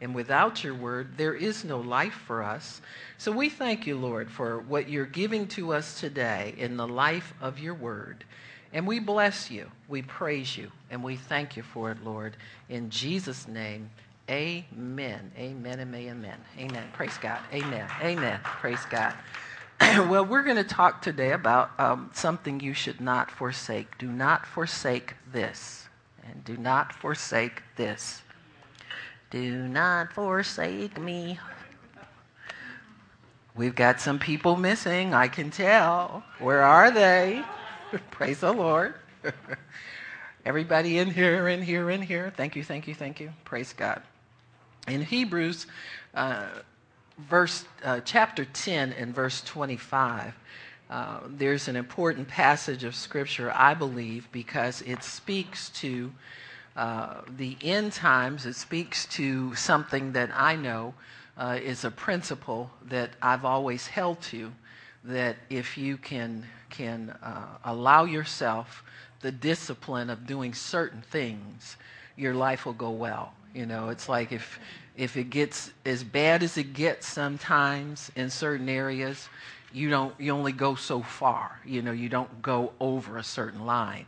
And without your word, there is no life for us. So we thank you, Lord, for what you're giving to us today in the life of your word. And we bless you, we praise you, and we thank you for it, Lord. In Jesus' name, amen. Amen and amen. Amen. Praise God. Amen. Amen. Praise God. well, we're going to talk today about um, something you should not forsake. Do not forsake this. And do not forsake this. Do not forsake me. We've got some people missing, I can tell. Where are they? Praise the Lord. Everybody in here, in here, in here. Thank you, thank you, thank you. Praise God. In Hebrews, uh, verse uh, chapter 10 and verse 25, uh, there's an important passage of scripture, I believe, because it speaks to uh, the end times, it speaks to something that I know uh, is a principle that I've always held to that if you can, can uh, allow yourself the discipline of doing certain things, your life will go well. You know, it's like if, if it gets as bad as it gets sometimes in certain areas, you don't you only go so far you know you don't go over a certain line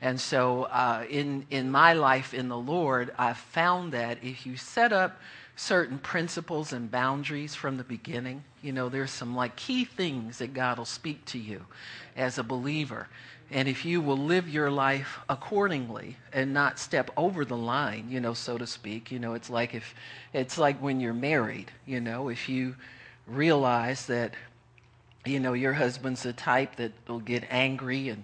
and so, uh, in, in my life in the Lord, I've found that if you set up certain principles and boundaries from the beginning, you know, there's some like key things that God will speak to you as a believer. And if you will live your life accordingly and not step over the line, you know, so to speak, you know, it's like if it's like when you're married, you know, if you realize that, you know, your husband's the type that will get angry and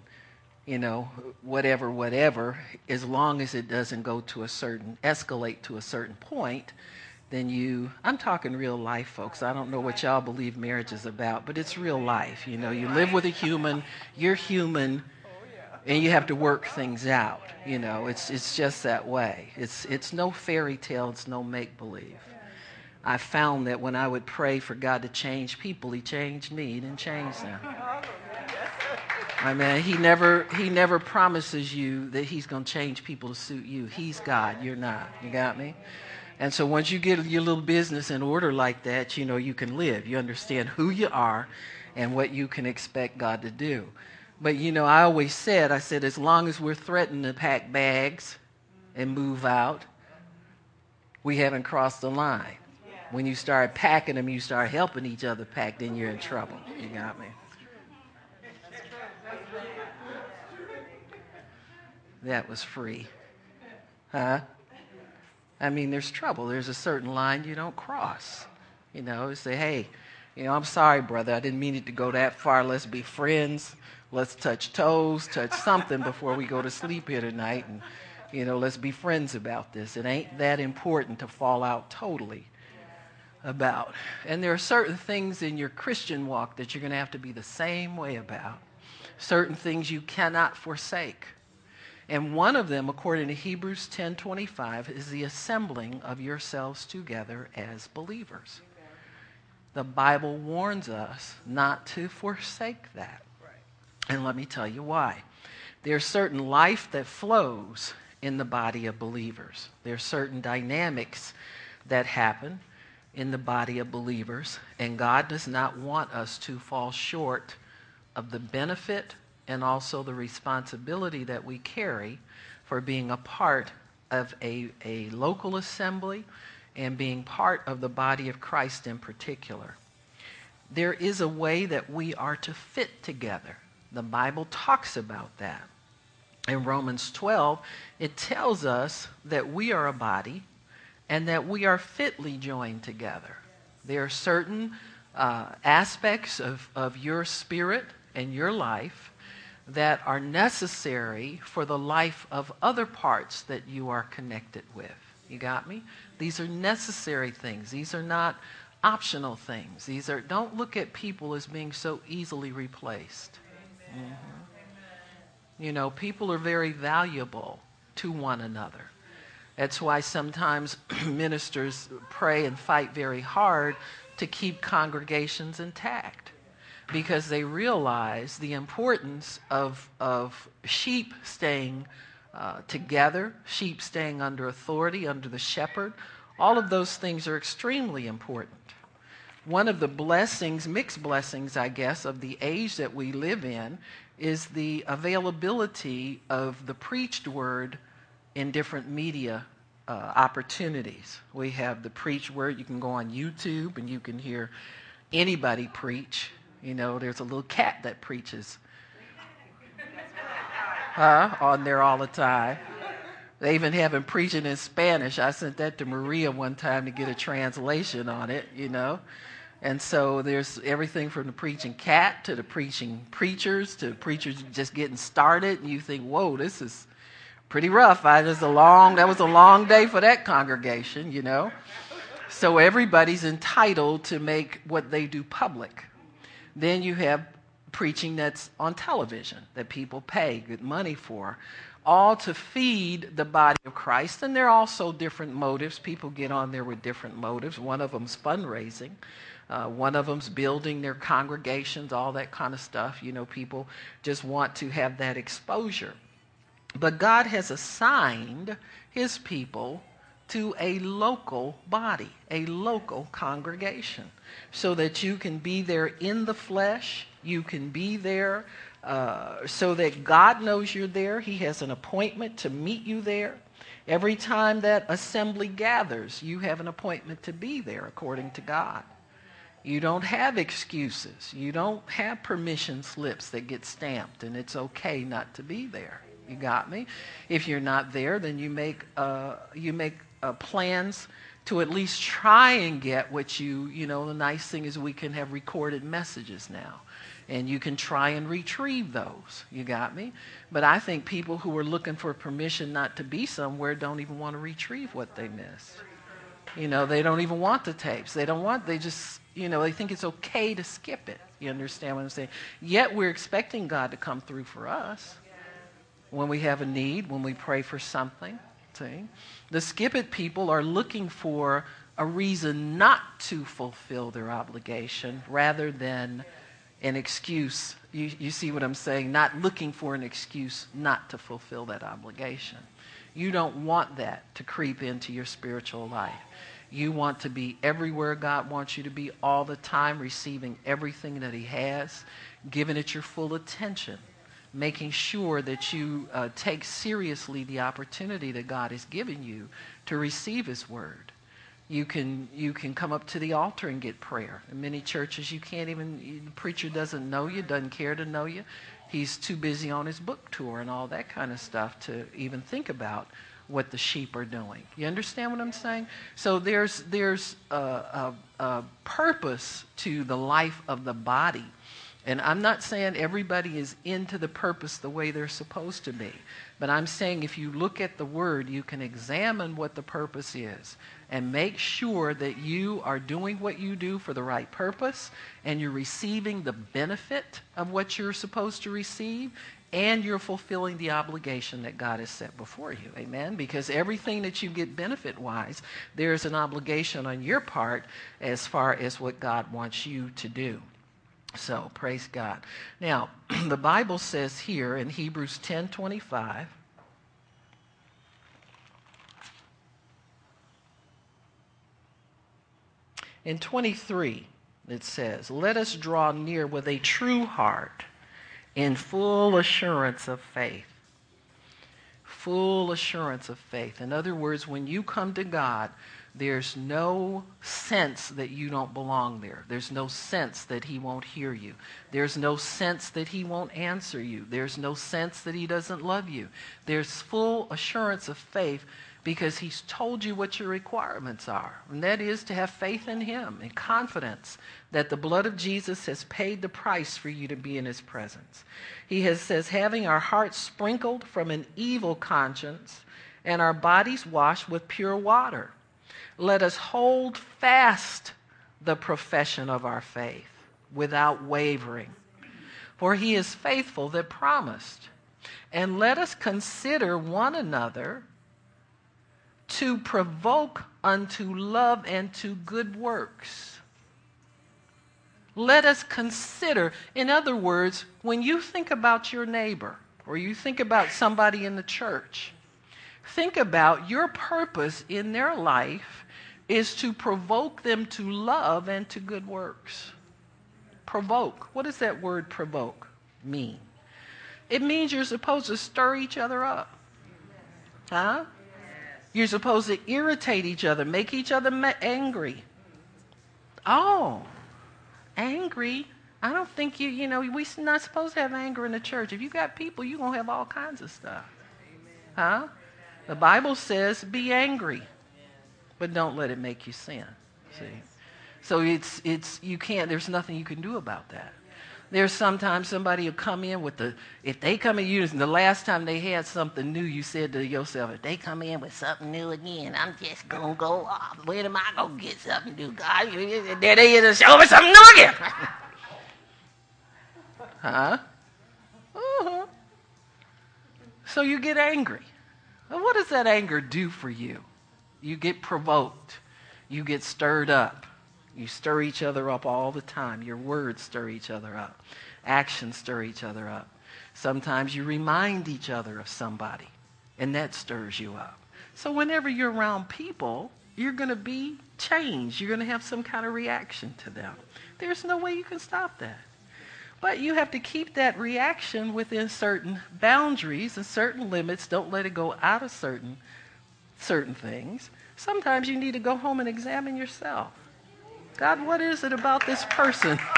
you know, whatever, whatever, as long as it doesn't go to a certain, escalate to a certain point, then you, I'm talking real life, folks. I don't know what y'all believe marriage is about, but it's real life. You know, you live with a human, you're human, and you have to work things out. You know, it's, it's just that way. It's, it's no fairy tale, it's no make believe. I found that when I would pray for God to change people, He changed me, He didn't change them. I mean, he never he never promises you that he's going to change people to suit you. He's God, you're not. You got me? And so once you get your little business in order like that, you know you can live. You understand who you are and what you can expect God to do. But you know, I always said, I said as long as we're threatening to pack bags and move out, we haven't crossed the line. When you start packing them, you start helping each other pack, then you're in trouble. You got me? That was free. Huh? I mean, there's trouble. There's a certain line you don't cross. You know, say, hey, you know, I'm sorry, brother. I didn't mean it to go that far. Let's be friends. Let's touch toes, touch something before we go to sleep here tonight. And, you know, let's be friends about this. It ain't that important to fall out totally about. And there are certain things in your Christian walk that you're going to have to be the same way about. Certain things you cannot forsake. And one of them, according to Hebrews 10:25, is the assembling of yourselves together as believers. The Bible warns us not to forsake that. And let me tell you why. There's certain life that flows in the body of believers. There's certain dynamics that happen in the body of believers, and God does not want us to fall short of the benefit and also the responsibility that we carry for being a part of a, a local assembly and being part of the body of Christ in particular. There is a way that we are to fit together. The Bible talks about that. In Romans 12, it tells us that we are a body and that we are fitly joined together. There are certain uh, aspects of, of your spirit and your life that are necessary for the life of other parts that you are connected with. You got me? These are necessary things. These are not optional things. These are don't look at people as being so easily replaced. Mm-hmm. You know, people are very valuable to one another. That's why sometimes ministers pray and fight very hard to keep congregations intact because they realize the importance of, of sheep staying uh, together, sheep staying under authority, under the shepherd, All of those things are extremely important. One of the blessings, mixed blessings, I guess, of the age that we live in is the availability of the preached word in different media uh, opportunities. We have the preached word. You can go on YouTube and you can hear anybody preach. You know, there's a little cat that preaches huh, on there all the time. They even have him preaching in Spanish. I sent that to Maria one time to get a translation on it, you know. And so there's everything from the preaching cat to the preaching preachers to preachers just getting started. And you think, whoa, this is pretty rough. I just a long that was a long day for that congregation, you know. So everybody's entitled to make what they do public. Then you have preaching that's on television that people pay good money for all to feed the body of Christ. And there are also different motives. People get on there with different motives. One of them's fundraising. Uh, one of them's building their congregations, all that kind of stuff. You know, people just want to have that exposure. But God has assigned his people to a local body, a local congregation, so that you can be there in the flesh, you can be there uh, so that God knows you're there. He has an appointment to meet you there. Every time that assembly gathers, you have an appointment to be there according to God. You don't have excuses. You don't have permission slips that get stamped, and it's okay not to be there. You got me? If you're not there, then you make uh, you make uh, plans to at least try and get what you you know. The nice thing is we can have recorded messages now and you can try and retrieve those. You got me? But I think people who are looking for permission not to be somewhere don't even want to retrieve what they missed. You know, they don't even want the tapes. They don't want, they just, you know, they think it's okay to skip it. You understand what I'm saying? Yet we're expecting God to come through for us when we have a need, when we pray for something. See? The skip it people are looking for a reason not to fulfill their obligation rather than an excuse. You, you see what I'm saying? Not looking for an excuse not to fulfill that obligation. You don't want that to creep into your spiritual life. You want to be everywhere God wants you to be all the time, receiving everything that He has, giving it your full attention, making sure that you uh, take seriously the opportunity that God has given you to receive His Word. You can, you can come up to the altar and get prayer. In many churches, you can't even, the preacher doesn't know you, doesn't care to know you. He's too busy on his book tour and all that kind of stuff to even think about what the sheep are doing. You understand what I'm saying? So there's, there's a, a, a purpose to the life of the body. And I'm not saying everybody is into the purpose the way they're supposed to be. But I'm saying if you look at the word, you can examine what the purpose is and make sure that you are doing what you do for the right purpose and you're receiving the benefit of what you're supposed to receive and you're fulfilling the obligation that God has set before you. Amen? Because everything that you get benefit wise, there's an obligation on your part as far as what God wants you to do. So, praise God. Now, the Bible says here in Hebrews 10 25, In 23, it says, Let us draw near with a true heart in full assurance of faith. Full assurance of faith. In other words, when you come to God, there's no sense that you don't belong there. There's no sense that He won't hear you. There's no sense that He won't answer you. There's no sense that He doesn't love you. There's full assurance of faith because he's told you what your requirements are. And that is to have faith in him and confidence that the blood of Jesus has paid the price for you to be in his presence. He has says having our hearts sprinkled from an evil conscience and our bodies washed with pure water. Let us hold fast the profession of our faith without wavering. For he is faithful that promised. And let us consider one another to provoke unto love and to good works. Let us consider, in other words, when you think about your neighbor or you think about somebody in the church, think about your purpose in their life is to provoke them to love and to good works. Provoke. What does that word provoke mean? It means you're supposed to stir each other up. Huh? You're supposed to irritate each other, make each other angry. Oh, angry? I don't think you, you know, we're not supposed to have anger in the church. If you got people, you're going to have all kinds of stuff. Huh? The Bible says be angry, but don't let it make you sin. See? So it's, it's, you can't, there's nothing you can do about that. There's sometimes somebody will come in with the, if they come in you, the last time they had something new, you said to yourself, if they come in with something new again, I'm just going to go off. Where am I going to get something new? God, there they is, show me something new again. huh? Uh-huh. So you get angry. Well, what does that anger do for you? You get provoked. You get stirred up. You stir each other up all the time. Your words stir each other up. Actions stir each other up. Sometimes you remind each other of somebody, and that stirs you up. So whenever you're around people, you're going to be changed. You're going to have some kind of reaction to them. There's no way you can stop that. But you have to keep that reaction within certain boundaries and certain limits. Don't let it go out of certain certain things. Sometimes you need to go home and examine yourself. God, what is it about this person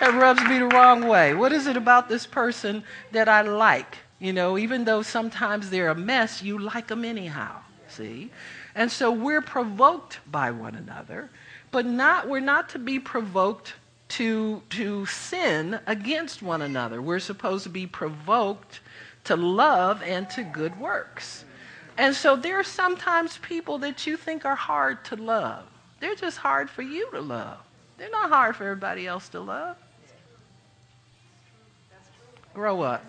that rubs me the wrong way? What is it about this person that I like? You know, even though sometimes they're a mess, you like them anyhow. See? And so we're provoked by one another, but not we're not to be provoked to to sin against one another. We're supposed to be provoked to love and to good works. And so there are sometimes people that you think are hard to love. They're just hard for you to love. They're not hard for everybody else to love. Grow up.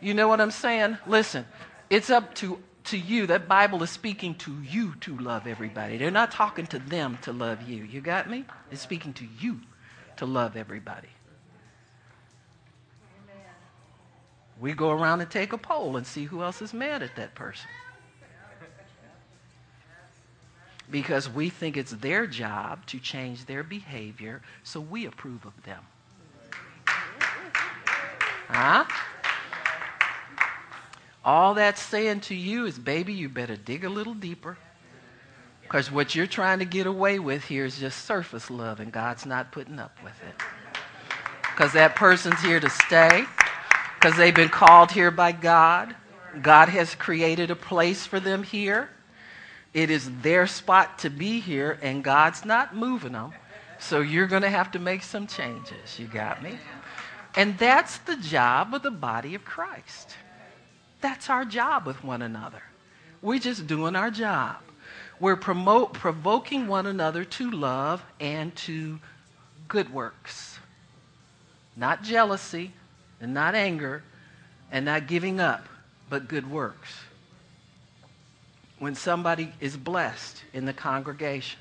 You know what I'm saying? Listen, it's up to, to you. That Bible is speaking to you to love everybody. They're not talking to them to love you. You got me? It's speaking to you to love everybody. We go around and take a poll and see who else is mad at that person because we think it's their job to change their behavior, so we approve of them. Huh? All that's saying to you is, baby, you better dig a little deeper. Because what you're trying to get away with here is just surface love, and God's not putting up with it. Because that person's here to stay, because they've been called here by God. God has created a place for them here. It is their spot to be here, and God's not moving them. So you're going to have to make some changes. You got me? And that's the job of the body of Christ. That's our job with one another. We're just doing our job. We're promote, provoking one another to love and to good works. Not jealousy and not anger and not giving up, but good works when somebody is blessed in the congregation.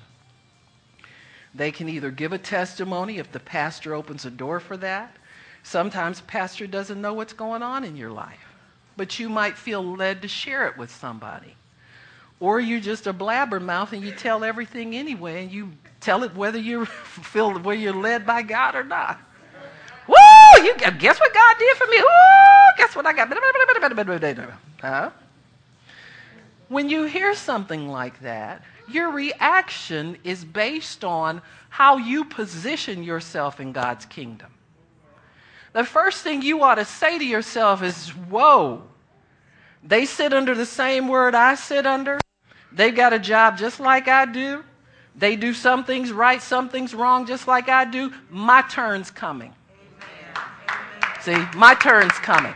They can either give a testimony if the pastor opens a door for that. Sometimes the pastor doesn't know what's going on in your life, but you might feel led to share it with somebody. Or you're just a blabbermouth and you tell everything anyway, and you tell it whether you feel whether you're led by God or not. Woo! You guess what God did for me? Woo! Guess what I got? Huh? When you hear something like that, your reaction is based on how you position yourself in God's kingdom. The first thing you ought to say to yourself is, Whoa, they sit under the same word I sit under. They've got a job just like I do. They do some things right, some things wrong, just like I do. My turn's coming. See, my turn's coming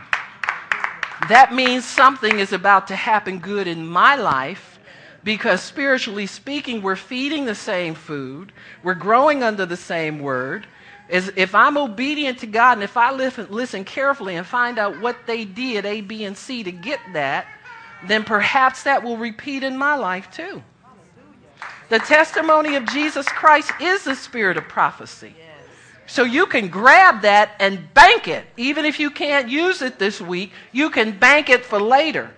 that means something is about to happen good in my life because spiritually speaking, we're feeding the same food, we're growing under the same word. As if I'm obedient to God and if I listen, listen carefully and find out what they did, A, B, and C, to get that, then perhaps that will repeat in my life too. The testimony of Jesus Christ is the spirit of prophecy. So you can grab that and bank it. Even if you can't use it this week, you can bank it for later.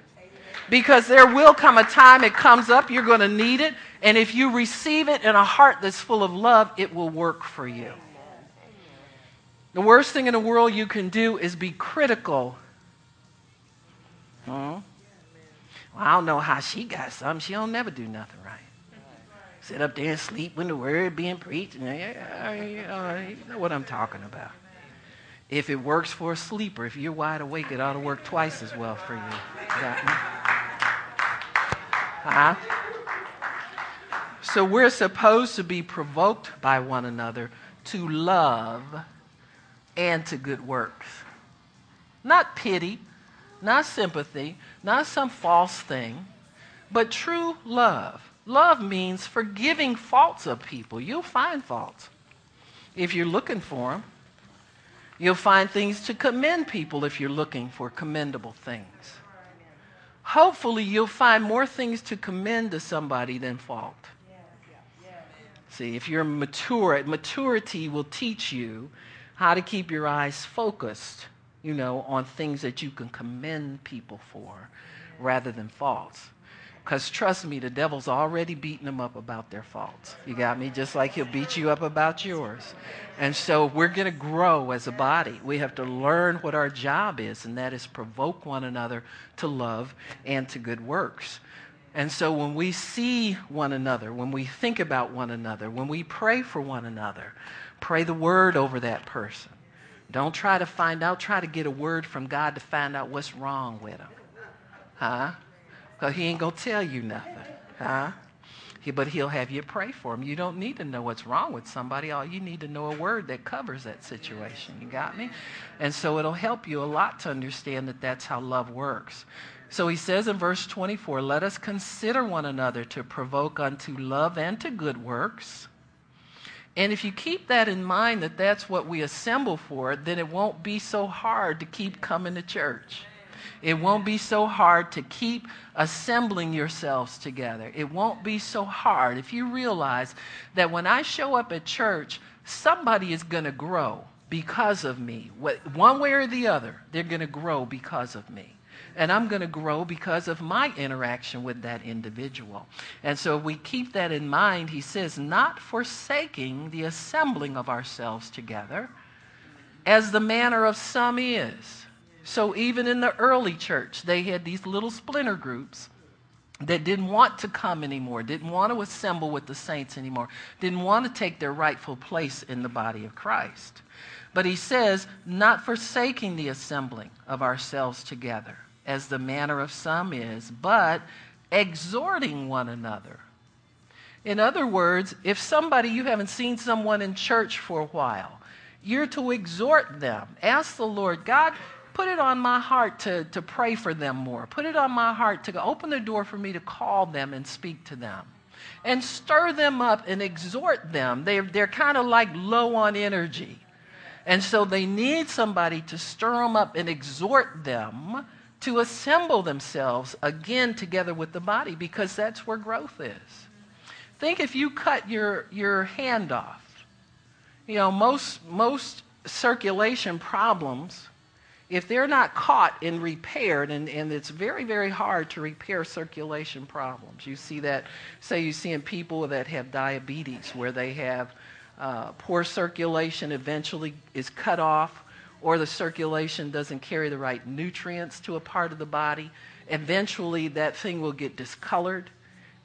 Because there will come a time it comes up, you're going to need it, And if you receive it in a heart that's full of love, it will work for you. The worst thing in the world you can do is be critical. Hmm? Well, I don't know how she got something. She don't never do nothing right. Sit up there and sleep when the word being preached. You know what I'm talking about. If it works for a sleeper, if you're wide awake, it ought to work twice as well for you. Huh? So we're supposed to be provoked by one another to love and to good works. Not pity, not sympathy, not some false thing, but true love. Love means forgiving faults of people. You'll find faults if you're looking for them. You'll find things to commend people if you're looking for commendable things. Hopefully, you'll find more things to commend to somebody than fault. See, if you're mature, maturity will teach you how to keep your eyes focused, you know, on things that you can commend people for rather than faults. Because trust me, the devil's already beating them up about their faults. You got me? Just like he'll beat you up about yours. And so we're going to grow as a body. We have to learn what our job is, and that is provoke one another to love and to good works. And so when we see one another, when we think about one another, when we pray for one another, pray the word over that person. Don't try to find out, try to get a word from God to find out what's wrong with them. Huh? Because he ain't going to tell you nothing. Huh? He, but he'll have you pray for him. You don't need to know what's wrong with somebody. All you need to know a word that covers that situation. You got me? And so it'll help you a lot to understand that that's how love works. So he says in verse 24, let us consider one another to provoke unto love and to good works. And if you keep that in mind, that that's what we assemble for, then it won't be so hard to keep coming to church. It won't be so hard to keep assembling yourselves together. It won't be so hard if you realize that when I show up at church, somebody is going to grow because of me. One way or the other, they're going to grow because of me. And I'm going to grow because of my interaction with that individual. And so we keep that in mind, he says, not forsaking the assembling of ourselves together, as the manner of some is so even in the early church, they had these little splinter groups that didn't want to come anymore, didn't want to assemble with the saints anymore, didn't want to take their rightful place in the body of Christ. But he says, not forsaking the assembling of ourselves together, as the manner of some is, but exhorting one another. In other words, if somebody, you haven't seen someone in church for a while, you're to exhort them. Ask the Lord, God, put it on my heart to, to pray for them more. Put it on my heart to open the door for me to call them and speak to them. And stir them up and exhort them. They're, they're kind of like low on energy. And so they need somebody to stir them up and exhort them to assemble themselves again together with the body because that's where growth is. Think if you cut your, your hand off. You know, most, most circulation problems if they're not caught and repaired, and, and it's very, very hard to repair circulation problems. You see that, say, you see in people that have diabetes, where they have uh, poor circulation eventually is cut off, or the circulation doesn't carry the right nutrients to a part of the body. Eventually, that thing will get discolored.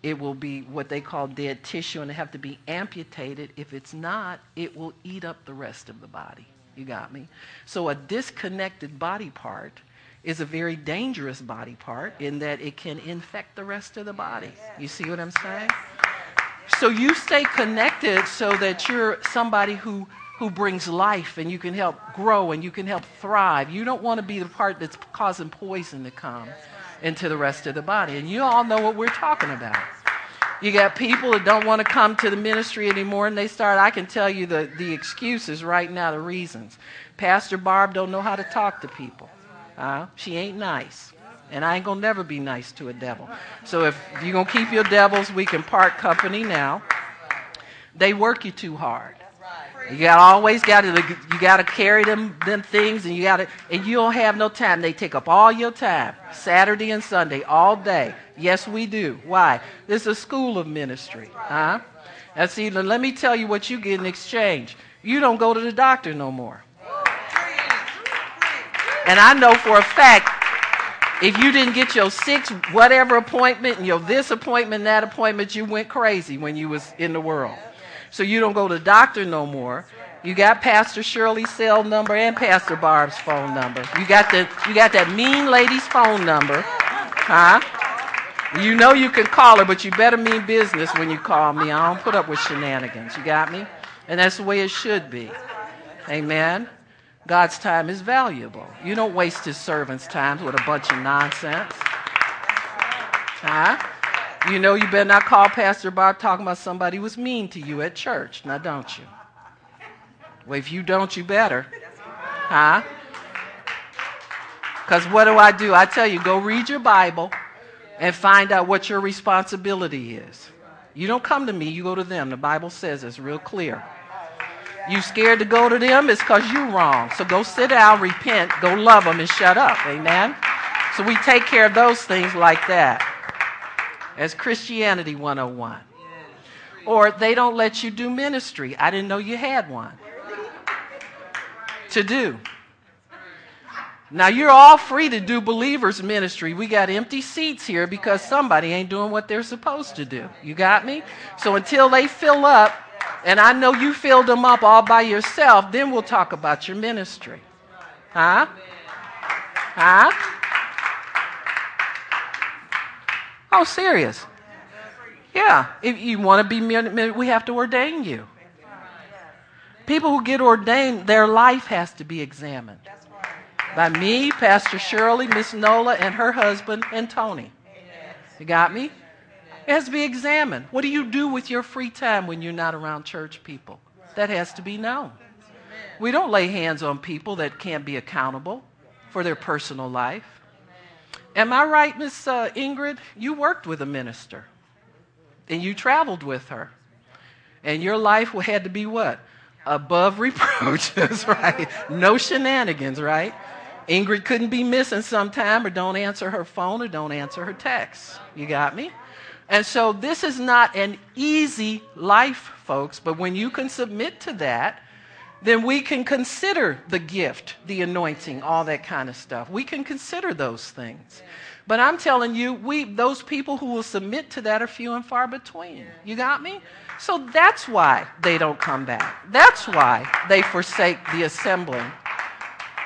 It will be what they call dead tissue and have to be amputated. If it's not, it will eat up the rest of the body. You got me? So a disconnected body part is a very dangerous body part in that it can infect the rest of the body. You see what I'm saying? So you stay connected so that you're somebody who who brings life and you can help grow and you can help thrive. You don't want to be the part that's causing poison to come into the rest of the body. And you all know what we're talking about. You got people that don't want to come to the ministry anymore, and they start. I can tell you the, the excuses right now, the reasons. Pastor Barb don't know how to talk to people. Uh, she ain't nice. And I ain't going to never be nice to a devil. So if you're going to keep your devils, we can part company now. They work you too hard. You got always got to you got to carry them them things, and you got to and you don't have no time. They take up all your time, Saturday and Sunday, all day. Yes, we do. Why? This is a school of ministry, huh? And see, let me tell you what you get in exchange. You don't go to the doctor no more. And I know for a fact, if you didn't get your six whatever appointment and your this appointment, that appointment, you went crazy when you was in the world. So you don't go to the doctor no more. You got Pastor Shirley's cell number and Pastor Barb's phone number. You got the you got that mean lady's phone number. Huh? You know you can call her, but you better mean business when you call me. I don't put up with shenanigans. You got me? And that's the way it should be. Amen. God's time is valuable. You don't waste his servants' time with a bunch of nonsense. Huh? You know you better not call Pastor Bob talking about somebody was mean to you at church. Now, don't you? Well, if you don't, you better. Huh? Because what do I do? I tell you, go read your Bible and find out what your responsibility is. You don't come to me, you go to them. The Bible says it's real clear. You scared to go to them, it's because you're wrong. So go sit down, repent, go love them, and shut up. Amen? So we take care of those things like that as Christianity 101. Or they don't let you do ministry. I didn't know you had one to do. Now you're all free to do believers ministry. We got empty seats here because somebody ain't doing what they're supposed to do. You got me? So until they fill up, and I know you filled them up all by yourself, then we'll talk about your ministry. Huh? Huh? Oh, serious. Yeah. If you want to be, we have to ordain you. People who get ordained, their life has to be examined. By me, Pastor Shirley, Miss Nola, and her husband, and Tony. You got me? It has to be examined. What do you do with your free time when you're not around church people? That has to be known. We don't lay hands on people that can't be accountable for their personal life. Am I right, Miss uh, Ingrid? You worked with a minister and you traveled with her. And your life had to be what? Above reproaches, right? No shenanigans, right? Ingrid couldn't be missing sometime or don't answer her phone or don't answer her texts. You got me? And so this is not an easy life, folks, but when you can submit to that, then we can consider the gift, the anointing, all that kind of stuff. We can consider those things. But I'm telling you, we those people who will submit to that are few and far between. You got me? So that's why they don't come back. That's why they forsake the assembling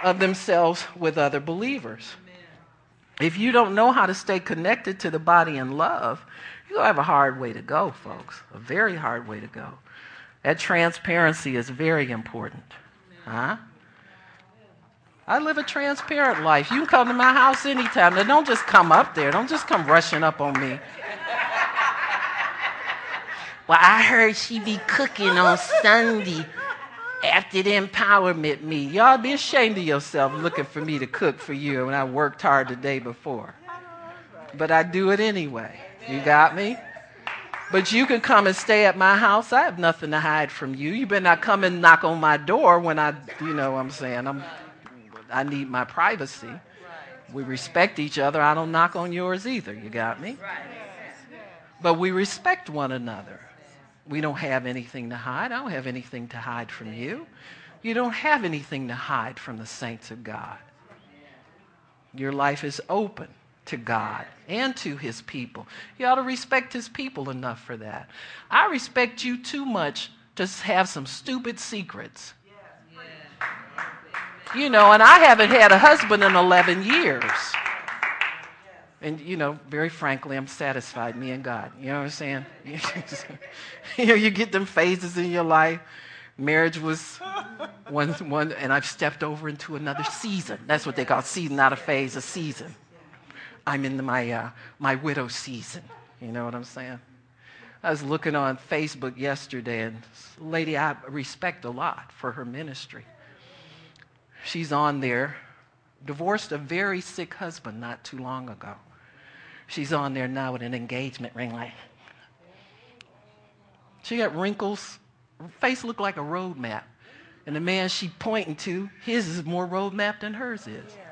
of themselves with other believers. If you don't know how to stay connected to the body in love, you have a hard way to go, folks. A very hard way to go. That transparency is very important. Huh? I live a transparent life. You can come to my house anytime. Now, don't just come up there. Don't just come rushing up on me. well, I heard she be cooking on Sunday after the empowerment me. Y'all be ashamed of yourself looking for me to cook for you when I worked hard the day before. But I do it anyway. You got me? But you can come and stay at my house. I have nothing to hide from you. You better not come and knock on my door when I, you know what I'm saying. I'm, I need my privacy. We respect each other. I don't knock on yours either. You got me? But we respect one another. We don't have anything to hide. I don't have anything to hide from you. You don't have anything to hide from the saints of God. Your life is open to God and to his people. You ought to respect his people enough for that. I respect you too much to have some stupid secrets. You know, and I haven't had a husband in 11 years. And, you know, very frankly, I'm satisfied, me and God. You know what I'm saying? you know, you get them phases in your life. Marriage was one, one, and I've stepped over into another season. That's what they call season, not a phase, a season. I'm in my, uh, my widow season. You know what I'm saying? I was looking on Facebook yesterday, and lady I respect a lot for her ministry. She's on there, divorced a very sick husband not too long ago. She's on there now with an engagement ring, like she got wrinkles Her face looked like a road map. And the man she pointing to, his is more road map than hers is. Yes.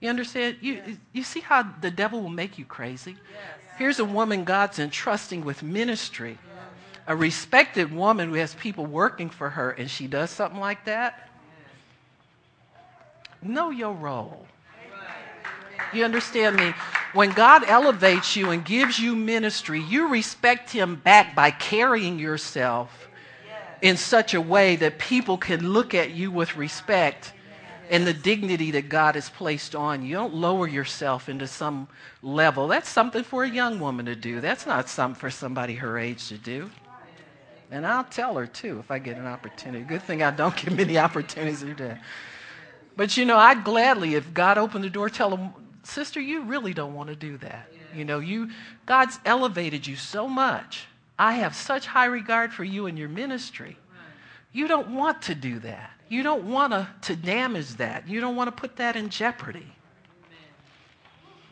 You understand? You, you see how the devil will make you crazy? Yes. Here's a woman God's entrusting with ministry. A respected woman who has people working for her, and she does something like that. Know your role. You understand me? When God elevates you and gives you ministry, you respect Him back by carrying yourself in such a way that people can look at you with respect and the dignity that God has placed on you. Don't lower yourself into some level. That's something for a young woman to do. That's not something for somebody her age to do. And I'll tell her too if I get an opportunity. Good thing I don't get many opportunities to. But you know, I'd gladly, if God opened the door, tell them, sister, you really don't want to do that. You know, you God's elevated you so much. I have such high regard for you and your ministry. You don't want to do that. You don't want to, damage that. You don't want to put that in jeopardy.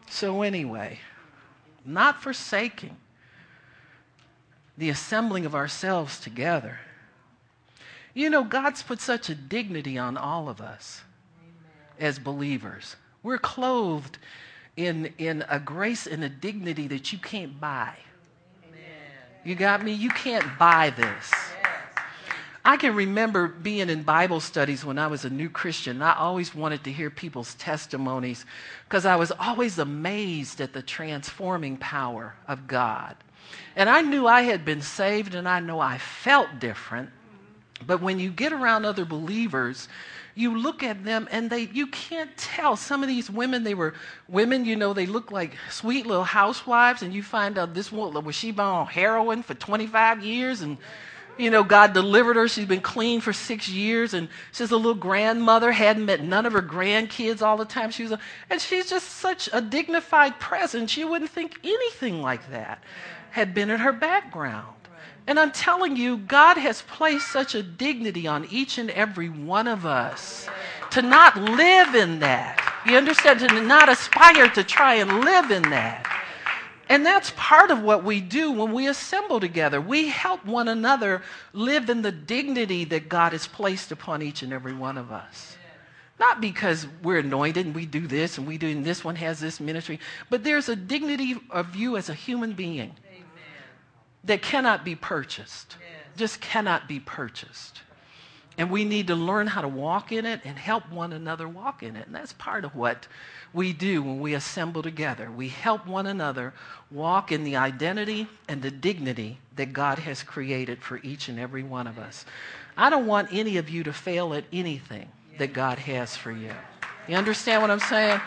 So, anyway, not forsaking the assembling of ourselves together. You know, God's put such a dignity on all of us Amen. as believers. We're clothed in, in a grace and a dignity that you can't buy. Amen. You got me? You can't buy this. I can remember being in Bible studies when I was a new Christian. I always wanted to hear people's testimonies because I was always amazed at the transforming power of God. And I knew I had been saved and I know I felt different. But when you get around other believers, you look at them and they you can't tell some of these women they were women you know they look like sweet little housewives and you find out this woman was she on heroin for 25 years and you know god delivered her she's been clean for six years and she's a little grandmother hadn't met none of her grandkids all the time she was a, and she's just such a dignified presence you wouldn't think anything like that had been in her background. And I'm telling you, God has placed such a dignity on each and every one of us to not live in that. You understand? To not aspire to try and live in that. And that's part of what we do when we assemble together. We help one another live in the dignity that God has placed upon each and every one of us. Not because we're anointed and we do this and we do, and this one has this ministry, but there's a dignity of you as a human being that cannot be purchased. Yes. Just cannot be purchased. And we need to learn how to walk in it and help one another walk in it. And that's part of what we do when we assemble together. We help one another walk in the identity and the dignity that God has created for each and every one of us. I don't want any of you to fail at anything that God has for you. You understand what I'm saying?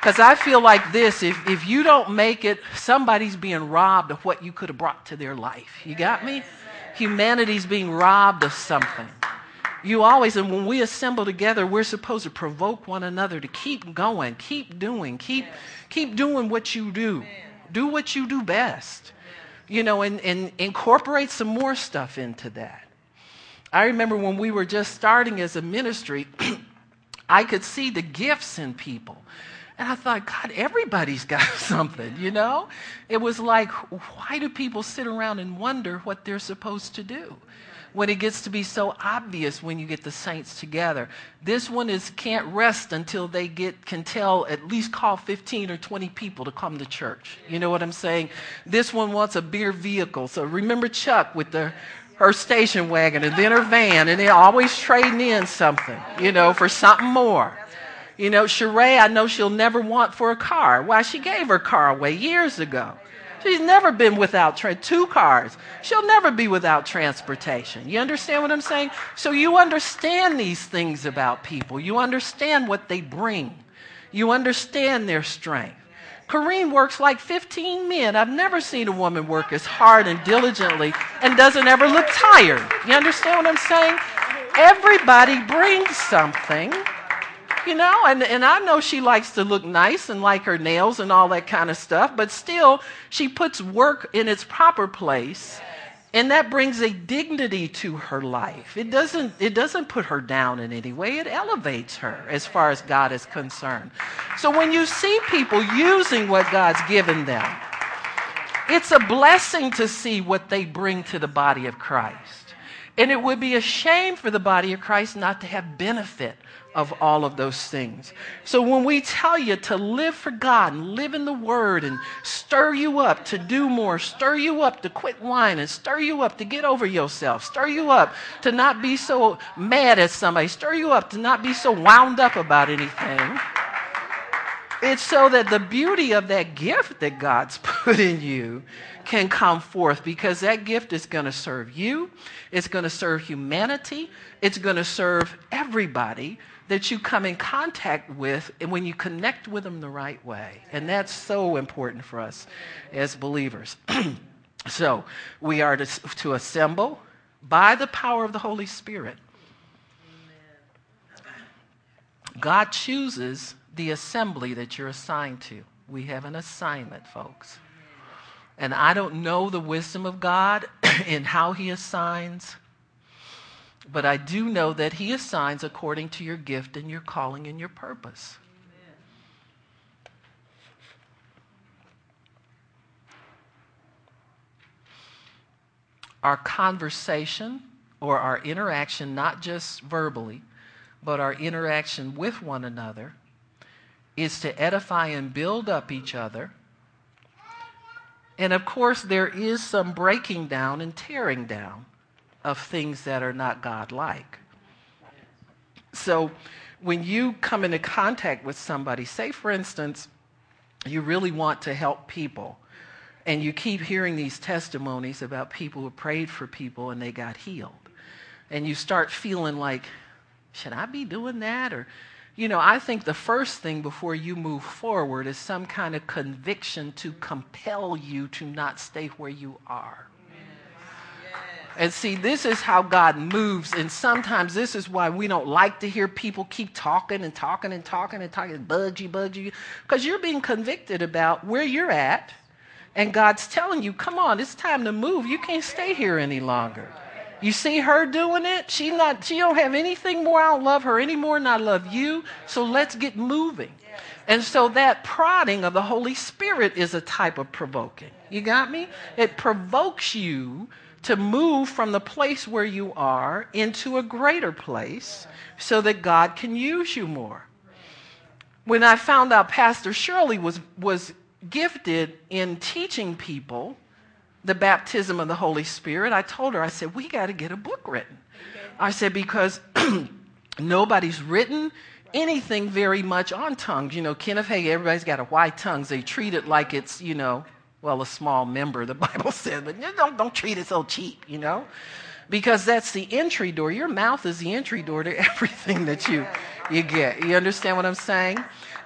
Because I feel like this if, if you don't make it, somebody's being robbed of what you could have brought to their life. You got me? Humanity's being robbed of something. You always, and when we assemble together, we're supposed to provoke one another to keep going, keep doing, keep, keep doing what you do. Do what you do best. You know, and, and incorporate some more stuff into that. I remember when we were just starting as a ministry, I could see the gifts in people. And I thought, God, everybody's got something, you know? It was like, why do people sit around and wonder what they're supposed to do? When it gets to be so obvious when you get the saints together. This one is can't rest until they get can tell at least call 15 or 20 people to come to church. You know what I'm saying? This one wants a beer vehicle. So remember Chuck with the her station wagon and then her van, and they're always trading in something, you know, for something more. You know, Sheree, I know she'll never want for a car. Why, she gave her car away years ago. She's never been without tra- two cars. She'll never be without transportation. You understand what I'm saying? So you understand these things about people. You understand what they bring. You understand their strength. Corrine works like 15 men. I've never seen a woman work as hard and diligently and doesn't ever look tired. You understand what I'm saying? Everybody brings something you know, and, and I know she likes to look nice and like her nails and all that kind of stuff, but still, she puts work in its proper place. And that brings a dignity to her life. It doesn't, it doesn't put her down in any way. It elevates her as far as God is concerned. So when you see people using what God's given them, it's a blessing to see what they bring to the body of Christ. And it would be a shame for the body of Christ not to have benefit of all of those things. So when we tell you to live for God and live in the Word and stir you up to do more, stir you up to quit whining, stir you up to get over yourself, stir you up to not be so mad at somebody, stir you up to not be so wound up about anything. It's so that the beauty of that gift that God's put in you can come forth because that gift is going to serve you, it's going to serve humanity, it's going to serve everybody that you come in contact with and when you connect with them the right way. And that's so important for us as believers. so we are to, to assemble by the power of the Holy Spirit. God chooses the assembly that you're assigned to. We have an assignment, folks. And I don't know the wisdom of God in how He assigns but I do know that He assigns according to your gift and your calling and your purpose. Our conversation or our interaction, not just verbally, but our interaction with one another, is to edify and build up each other. And of course, there is some breaking down and tearing down of things that are not God-like. So when you come into contact with somebody, say for instance, you really want to help people, and you keep hearing these testimonies about people who prayed for people and they got healed. And you start feeling like, should I be doing that? Or, you know, I think the first thing before you move forward is some kind of conviction to compel you to not stay where you are. And see, this is how God moves. And sometimes this is why we don't like to hear people keep talking and talking and talking and talking. Bugs you. Because you're being convicted about where you're at. And God's telling you, come on, it's time to move. You can't stay here any longer. You see her doing it? She not she don't have anything more. I don't love her anymore than I love you. So let's get moving. And so that prodding of the Holy Spirit is a type of provoking. You got me? It provokes you to move from the place where you are into a greater place so that God can use you more. When I found out Pastor Shirley was, was gifted in teaching people the baptism of the Holy Spirit, I told her, I said, we got to get a book written. I said, because nobody's written anything very much on tongues. You know, Kenneth Hagin, everybody's got a white tongues. They treat it like it's, you know, well, a small member, the Bible says, but don't, don't treat it so cheap, you know? Because that's the entry door. Your mouth is the entry door to everything that you, you get. You understand what I'm saying?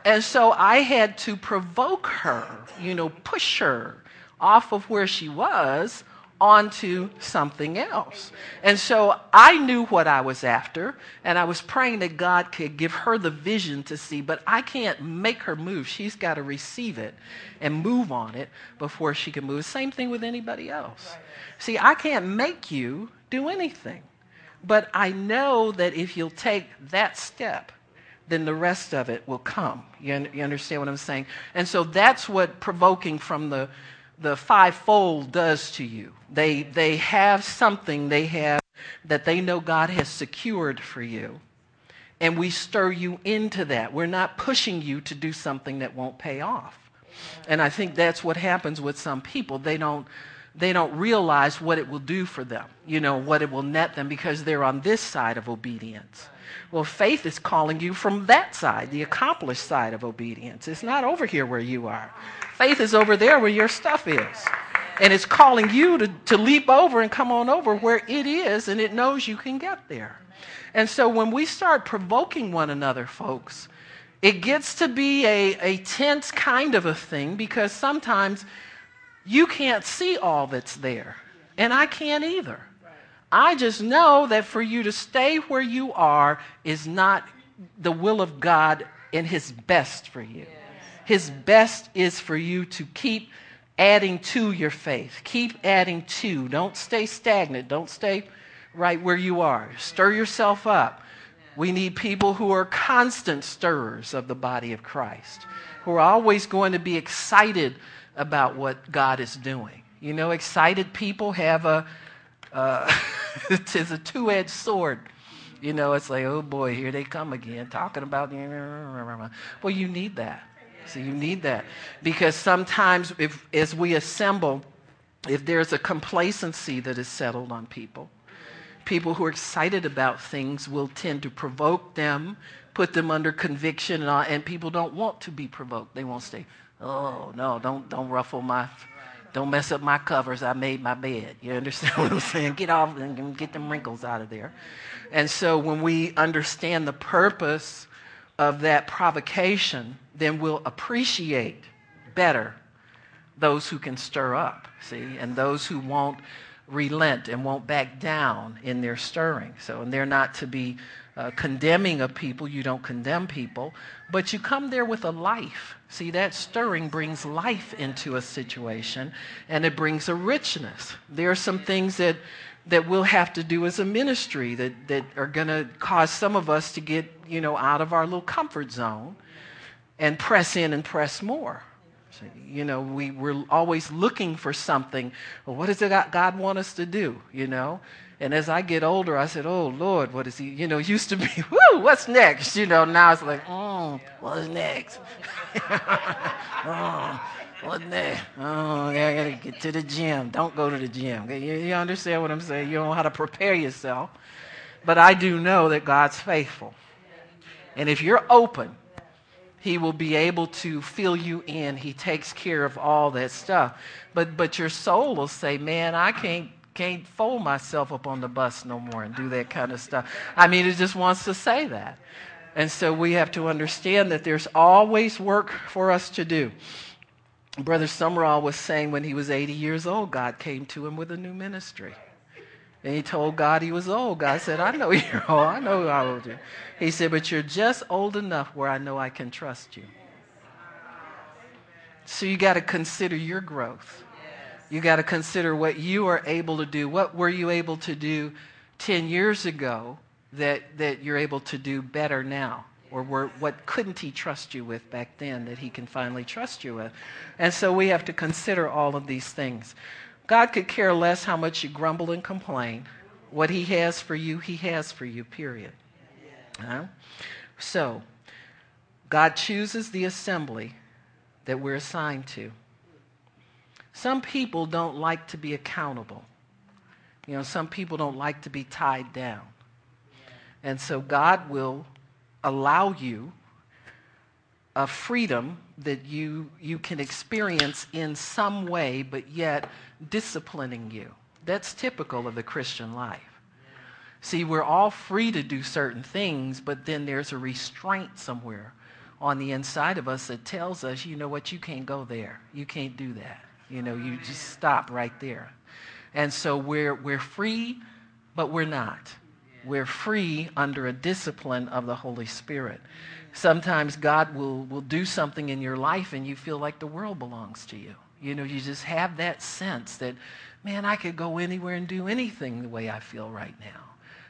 And so I had to provoke her, you know, push her off of where she was onto something else. And so I knew what I was after, and I was praying that God could give her the vision to see, but I can't make her move. She's got to receive it and move on it before she can move. Same thing with anybody else. See, I can't make you do anything, but I know that if you'll take that step, then the rest of it will come. You, you understand what I'm saying? And so that's what provoking from the the fivefold does to you. They, they have something they have that they know God has secured for you. And we stir you into that. We're not pushing you to do something that won't pay off. And I think that's what happens with some people. They don't, they don't realize what it will do for them, you know, what it will net them because they're on this side of obedience. Well, faith is calling you from that side, the accomplished side of obedience. It's not over here where you are. Faith is over there where your stuff is. And it's calling you to, to leap over and come on over where it is, and it knows you can get there. And so when we start provoking one another, folks, it gets to be a, a tense kind of a thing because sometimes you can't see all that's there. And I can't either. I just know that for you to stay where you are is not the will of God and His best for you. His best is for you to keep adding to your faith. Keep adding to. Don't stay stagnant. Don't stay right where you are. Stir yourself up. We need people who are constant stirrers of the body of Christ, who are always going to be excited about what God is doing. You know, excited people have a uh, it's a two-edged sword. You know, it's like, oh boy, here they come again, talking about. Well, you need that. So you need that because sometimes, if as we assemble, if there's a complacency that is settled on people, people who are excited about things will tend to provoke them, put them under conviction, and, all, and people don't want to be provoked. They won't say, Oh no, don't don't ruffle my don't mess up my covers. I made my bed. You understand what I'm saying? Get off and get them wrinkles out of there. And so when we understand the purpose of that provocation, then we'll appreciate better those who can stir up, see, and those who won't relent and won't back down in their stirring. So, and they're not to be uh, condemning of people. You don't condemn people, but you come there with a life. See, that stirring brings life into a situation and it brings a richness. There are some things that, that we'll have to do as a ministry that, that are going to cause some of us to get, you know, out of our little comfort zone and press in and press more. You know, we, we're always looking for something. Well, what does God want us to do, you know? And as I get older, I said, "Oh Lord, what is he?" You know, used to be, "Woo, what's next?" You know, now it's like, "Oh, what's next?" oh, what's next? Oh, I gotta get to the gym. Don't go to the gym. You, you understand what I'm saying? You don't know how to prepare yourself. But I do know that God's faithful, and if you're open, He will be able to fill you in. He takes care of all that stuff. But but your soul will say, "Man, I can't." Can't fold myself up on the bus no more and do that kind of stuff. I mean, it just wants to say that. And so we have to understand that there's always work for us to do. Brother Sumrall was saying when he was 80 years old, God came to him with a new ministry. And he told God he was old. God said, I know you're old. I know how old you are. He said, but you're just old enough where I know I can trust you. So you got to consider your growth. You got to consider what you are able to do. What were you able to do 10 years ago that, that you're able to do better now? Or were, what couldn't he trust you with back then that he can finally trust you with? And so we have to consider all of these things. God could care less how much you grumble and complain. What he has for you, he has for you, period. Huh? So, God chooses the assembly that we're assigned to. Some people don't like to be accountable. You know, some people don't like to be tied down. And so God will allow you a freedom that you, you can experience in some way, but yet disciplining you. That's typical of the Christian life. See, we're all free to do certain things, but then there's a restraint somewhere on the inside of us that tells us, you know what, you can't go there. You can't do that. You know, you just stop right there. And so we're, we're free, but we're not. We're free under a discipline of the Holy Spirit. Sometimes God will, will do something in your life and you feel like the world belongs to you. You know, you just have that sense that, man, I could go anywhere and do anything the way I feel right now.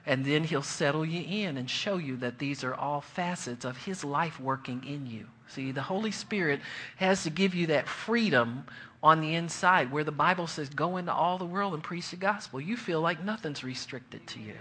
And then he'll settle you in and show you that these are all facets of his life working in you. See, the Holy Spirit has to give you that freedom on the inside where the Bible says, go into all the world and preach the gospel. You feel like nothing's restricted to you.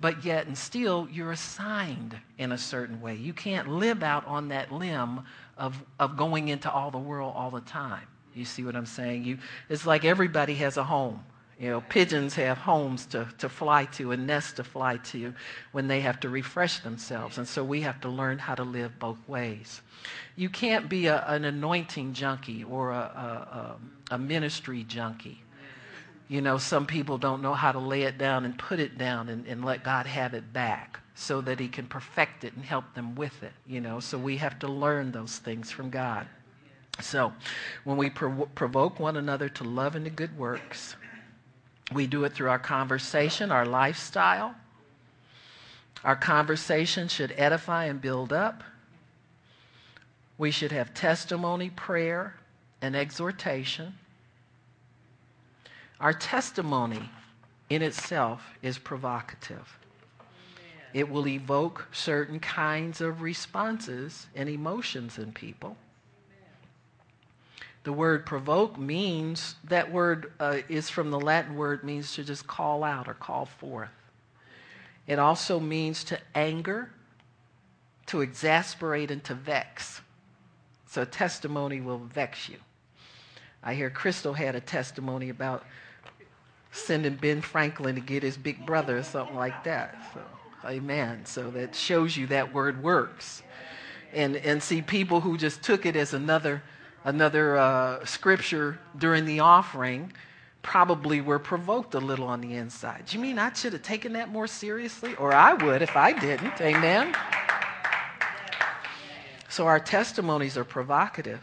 But yet, and still, you're assigned in a certain way. You can't live out on that limb of, of going into all the world all the time. You see what I'm saying? You, it's like everybody has a home. You know, pigeons have homes to, to fly to and nests to fly to when they have to refresh themselves. And so we have to learn how to live both ways. You can't be a, an anointing junkie or a, a, a ministry junkie. You know, some people don't know how to lay it down and put it down and, and let God have it back so that He can perfect it and help them with it. You know, so we have to learn those things from God. So, when we prov- provoke one another to love and to good works, we do it through our conversation, our lifestyle. Our conversation should edify and build up. We should have testimony, prayer, and exhortation. Our testimony in itself is provocative. It will evoke certain kinds of responses and emotions in people. The word provoke means, that word uh, is from the Latin word, means to just call out or call forth. It also means to anger, to exasperate, and to vex. So testimony will vex you. I hear Crystal had a testimony about sending Ben Franklin to get his big brother or something like that. So, amen. So that shows you that word works. And, and see people who just took it as another another uh, scripture during the offering probably were provoked a little on the inside. You mean I should have taken that more seriously? Or I would if I didn't. Amen? So our testimonies are provocative.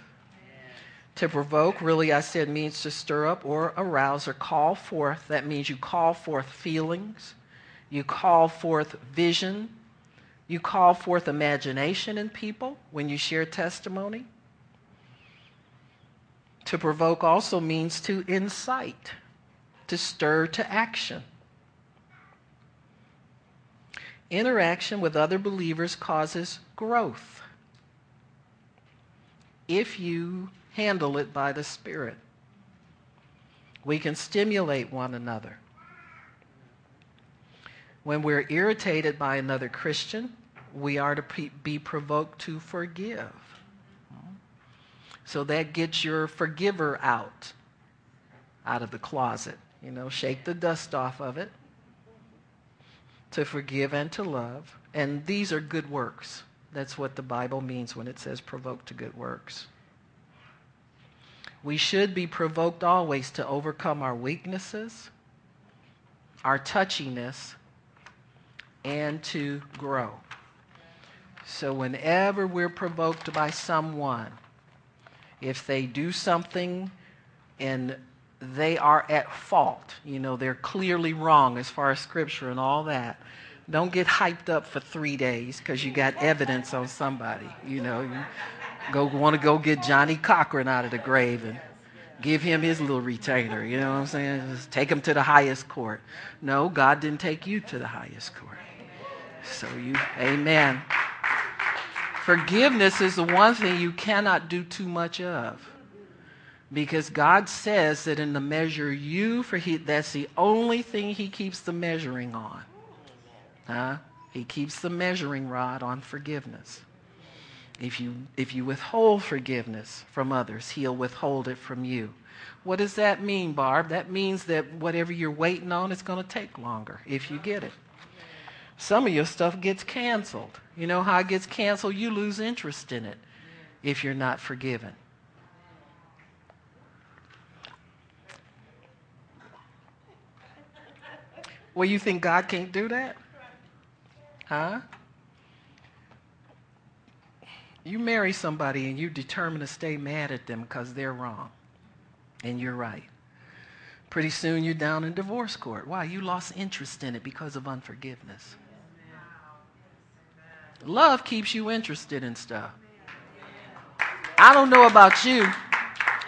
To provoke, really, I said, means to stir up or arouse or call forth. That means you call forth feelings, you call forth vision, you call forth imagination in people when you share testimony. To provoke also means to incite, to stir to action. Interaction with other believers causes growth if you handle it by the Spirit. We can stimulate one another. When we're irritated by another Christian, we are to be provoked to forgive. So that gets your forgiver out, out of the closet. You know, shake the dust off of it. To forgive and to love. And these are good works. That's what the Bible means when it says provoke to good works. We should be provoked always to overcome our weaknesses, our touchiness, and to grow. So, whenever we're provoked by someone, if they do something and they are at fault, you know, they're clearly wrong as far as scripture and all that, don't get hyped up for three days because you got evidence on somebody. You know, you go want to go get Johnnie Cochran out of the grave and give him his little retainer. You know what I'm saying? Just take him to the highest court. No, God didn't take you to the highest court. So you, amen. Forgiveness is the one thing you cannot do too much of. Because God says that in the measure you, for he, that's the only thing He keeps the measuring on. Huh? He keeps the measuring rod on forgiveness. If you, if you withhold forgiveness from others, He'll withhold it from you. What does that mean, Barb? That means that whatever you're waiting on is going to take longer if you get it. Some of your stuff gets canceled. You know how it gets canceled? You lose interest in it if you're not forgiven. Well, you think God can't do that? Huh? You marry somebody and you determine to stay mad at them because they're wrong and you're right. Pretty soon you're down in divorce court. Why? You lost interest in it because of unforgiveness. Love keeps you interested in stuff. I don't know about you,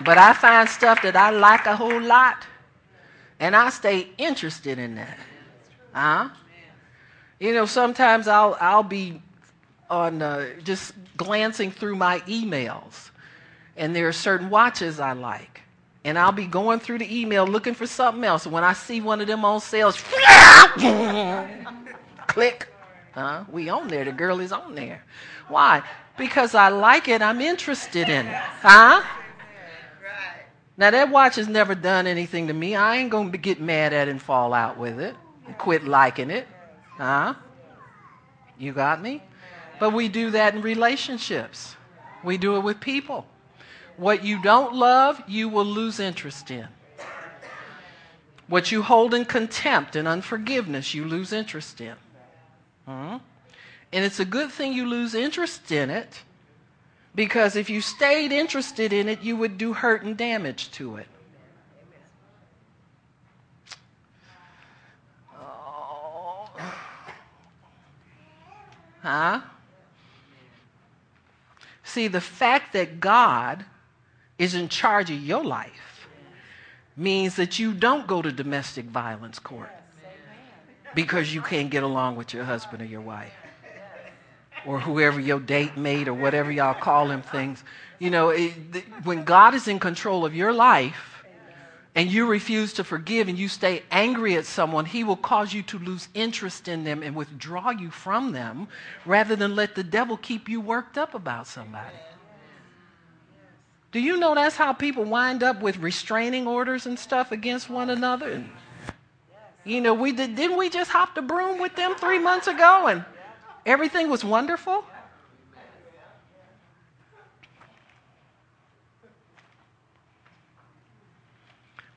but I find stuff that I like a whole lot, and I stay interested in that. Huh? You know, sometimes I'll I'll be on uh, just glancing through my emails, and there are certain watches I like, and I'll be going through the email looking for something else. When I see one of them on sales, click, Huh? We on there. The girl is on there. Why? Because I like it. I'm interested in it. Huh? Now that watch has never done anything to me. I ain't gonna get mad at it and fall out with it. And quit liking it. Huh? You got me? But we do that in relationships. We do it with people. What you don't love, you will lose interest in. What you hold in contempt and unforgiveness, you lose interest in. Hmm? And it's a good thing you lose interest in it because if you stayed interested in it, you would do hurt and damage to it. Oh. Huh? See, the fact that God is in charge of your life means that you don't go to domestic violence court because you can't get along with your husband or your wife. or whoever your date mate or whatever y'all call them things. You know, it, when God is in control of your life and you refuse to forgive and you stay angry at someone, He will cause you to lose interest in them and withdraw you from them rather than let the devil keep you worked up about somebody. Do you know that's how people wind up with restraining orders and stuff against one another? And, you know, we did, didn't we just hop the broom with them three months ago and everything was wonderful?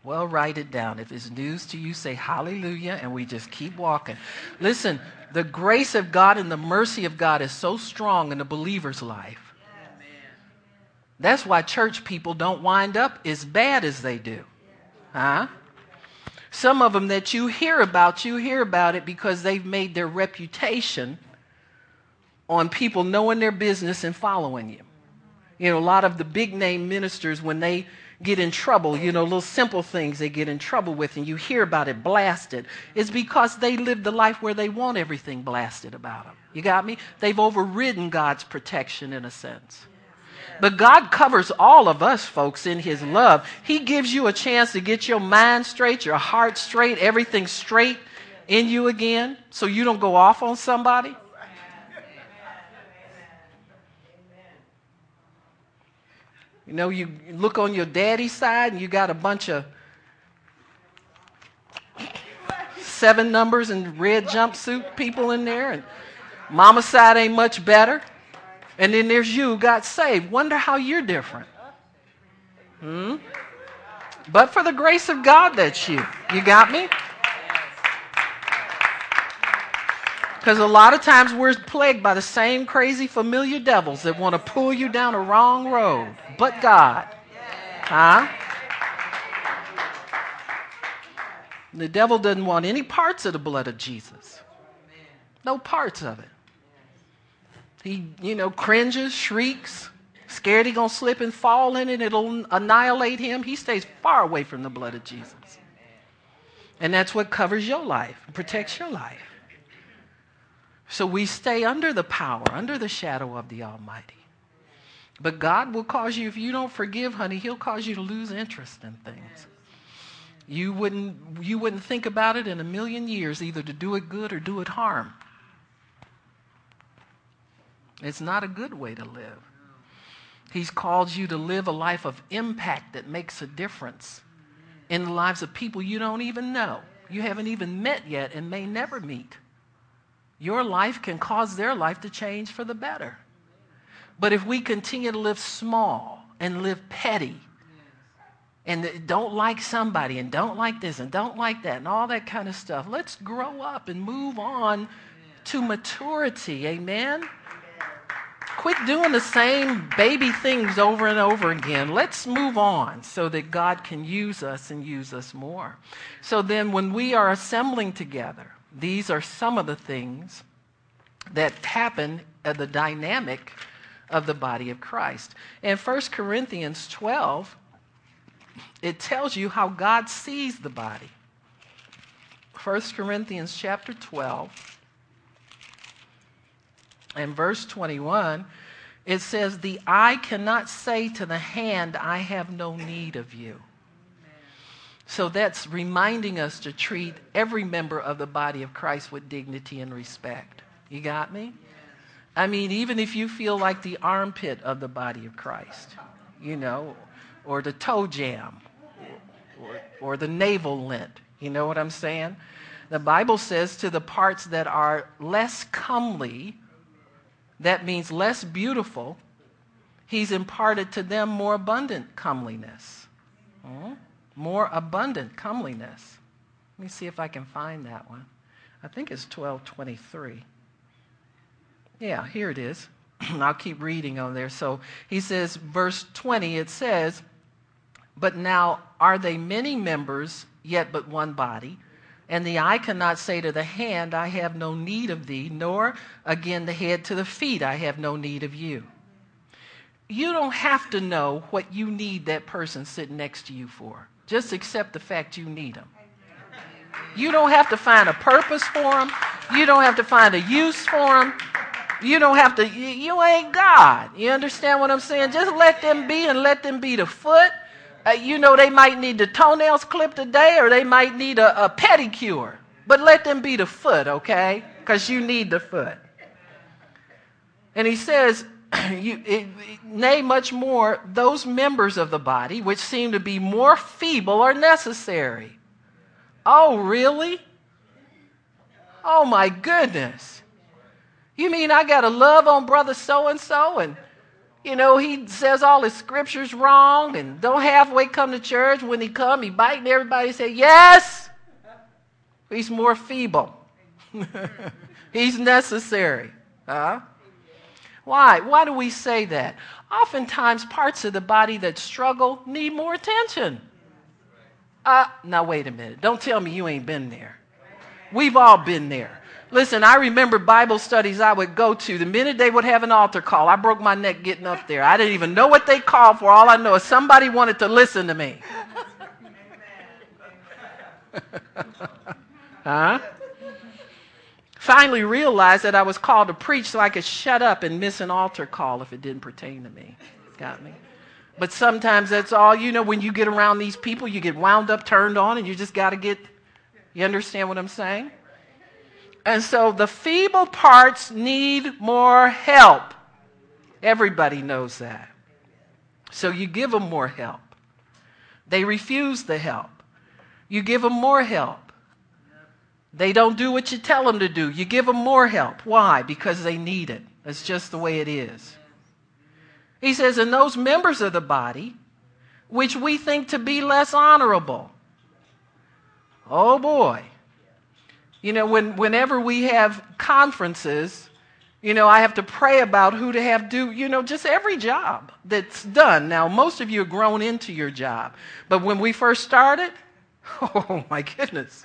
Well, write it down. If it's news to you, say hallelujah, and we just keep walking. Listen, the grace of God and the mercy of God is so strong in the believer's life. That's why church people don't wind up as bad as they do. Huh? Some of them that you hear about, you hear about it because they've made their reputation on people knowing their business and following you. You know, a lot of the big name ministers, when they get in trouble, you know, little simple things they get in trouble with, and you hear about it blasted, It's because they live the life where they want everything blasted about them. You got me? They've overridden God's protection in a sense. But God covers all of us, folks, in His love. He gives you a chance to get your mind straight, your heart straight, everything straight in you again so you don't go off on somebody. You know, you look on your daddy's side and you got a bunch of seven numbers and red jumpsuit people in there, and mama's side ain't much better. And then there's you got saved. Wonder how you're different. Hmm? But for the grace of God, that's you. You got me? Because a lot of times we're plagued by the same crazy familiar devils that want to pull you down a wrong road. But God. Huh? The devil doesn't want any parts of the blood of Jesus. No parts of it. He, you know, cringes, shrieks, scared he's going to slip and fall in it, it'll annihilate him. He stays far away from the blood of Jesus. And that's what covers your life, protects your life. So we stay under the power, under the shadow of the Almighty. But God will cause you, if you don't forgive, honey, He'll cause you to lose interest in things. You wouldn't, you wouldn't think about it in a million years, either to do it good or do it harm. It's not a good way to live. He's called you to live a life of impact that makes a difference in the lives of people you don't even know, you haven't even met yet, and may never meet your life can cause their life to change for the better. But if we continue to live small and live petty and don't like somebody and don't like this and don't like that and all that kind of stuff, let's grow up and move on to maturity. Amen? Quit doing the same baby things over and over again. Let's move on so that God can use us and use us more. So then, when we are assembling together, these are some of the things that happen at the dynamic of the body of Christ. In 1 Corinthians 12, it tells you how God sees the body. 1 Corinthians chapter 12 and verse 21, it says, The eye cannot say to the hand, I have no need of you. So that's reminding us to treat every member of the body of Christ with dignity and respect. You got me? I mean, even if you feel like the armpit of the body of Christ, you know, or the toe jam, or, or the navel lint, you know what I'm saying? The Bible says to the parts that are less comely, that means less beautiful, he's imparted to them more abundant comeliness. Hmm? more abundant comeliness. Let me see if I can find that one. I think it's 1223. Yeah, here it is. I'll keep reading on there. So he says, verse 20, it says, But now are they many members, yet but one body? And the eye cannot say to the hand, I have no need of thee, nor again the head to the feet, I have no need of you. You don't have to know what you need that person sitting next to you for. Just accept the fact you need them. You don't have to find a purpose for them. You don't have to find a use for them. You don't have to, you, ain't God. You understand what I'm saying? Just let them be and let them be the foot. Uh, you know, they might need the toenails clipped today or they might need a, a pedicure. But let them be the foot, okay? Because you need the foot. And he says, you, it, nay, much more, those members of the body which seem to be more feeble are necessary. Oh, really? Oh, my goodness. You mean I got to love on brother so and so and you know, he says all his scriptures wrong and don't halfway come to church. When he come, he biting everybody say, yes. He's more feeble. He's necessary. Huh? Why? Why do we say that? Oftentimes, parts of the body that struggle need more attention. Uh, now, wait a minute. Don't tell me you ain't been there. We've all been there. Listen, I remember Bible studies I would go to. The minute they would have an altar call, I broke my neck getting up there. I didn't even know what they called for. All I know is somebody wanted to listen to me. huh? Finally realized that I was called to preach so I could shut up and miss an altar call if it didn't pertain to me. Got me? But sometimes that's all, you know, when you get around these people, you get wound up, turned on, and you just got to get, you understand what I'm saying? And so the feeble parts need more help. Everybody knows that. So you give them more help. They refuse the help. You give them more help. They don't do what you tell them to do. You give them more help. Why? Because they need it. That's just the way it is. He says, and those members of the body which we think to be less honorable. Oh boy. You know, when, whenever we have conferences, you know, I have to pray about who to have do, you know, just every job that's done. Now, most of you are grown into your job. But when we first started, oh my goodness.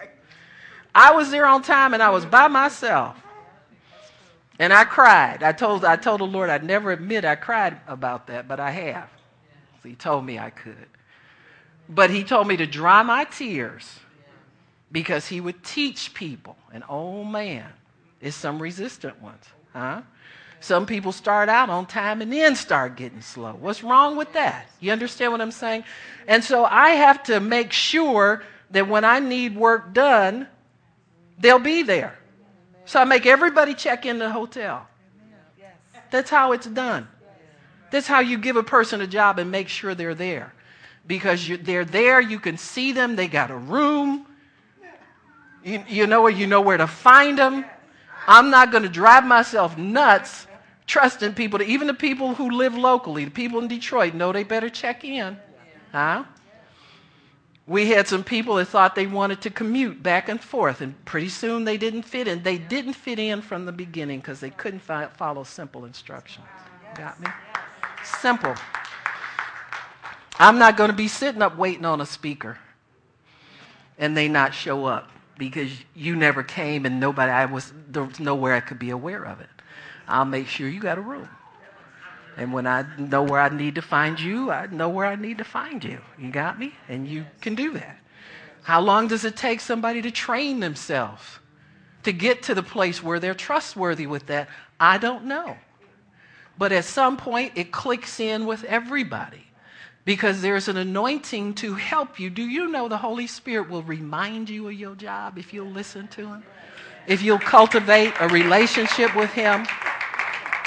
I was there on time and I was by myself. And I cried. I told, I told the Lord I'd never admit I cried about that, but I have. He told me I could. But he told me to dry my tears because he would teach people. And oh man, there's some resistant ones, huh? Some people start out on time and then start getting slow. What's wrong with that? You understand what I'm saying? And so I have to make sure that when I need work done, they'll be there. So I make everybody check in the hotel. That's how it's done. That's how you give a person a job and make sure they're there. Because you, they're there, you can see them, they got a room, you, you know where you know where to find them. I'm not going to drive myself nuts trusting people to, even the people who live locally, the people in Detroit know they better check in. Huh? We had some people that thought they wanted to commute back and forth, and pretty soon they didn't fit in. They didn't fit in from the beginning because they couldn't fi- follow simple instructions. Got me? Simple. I'm not going to be sitting up waiting on a speaker and they not show up because you never came and nobody, I was, there was nowhere I could be aware of it. I'll make sure you got a room. And when I know where I need to find you, I know where I need to find you. You got me? And you can do that. How long does it take somebody to train themselves to get to the place where they're trustworthy with that? I don't know. But at some point, it clicks in with everybody because there's an anointing to help you. Do you know the Holy Spirit will remind you of your job if you'll listen to Him? If you'll cultivate a relationship with Him,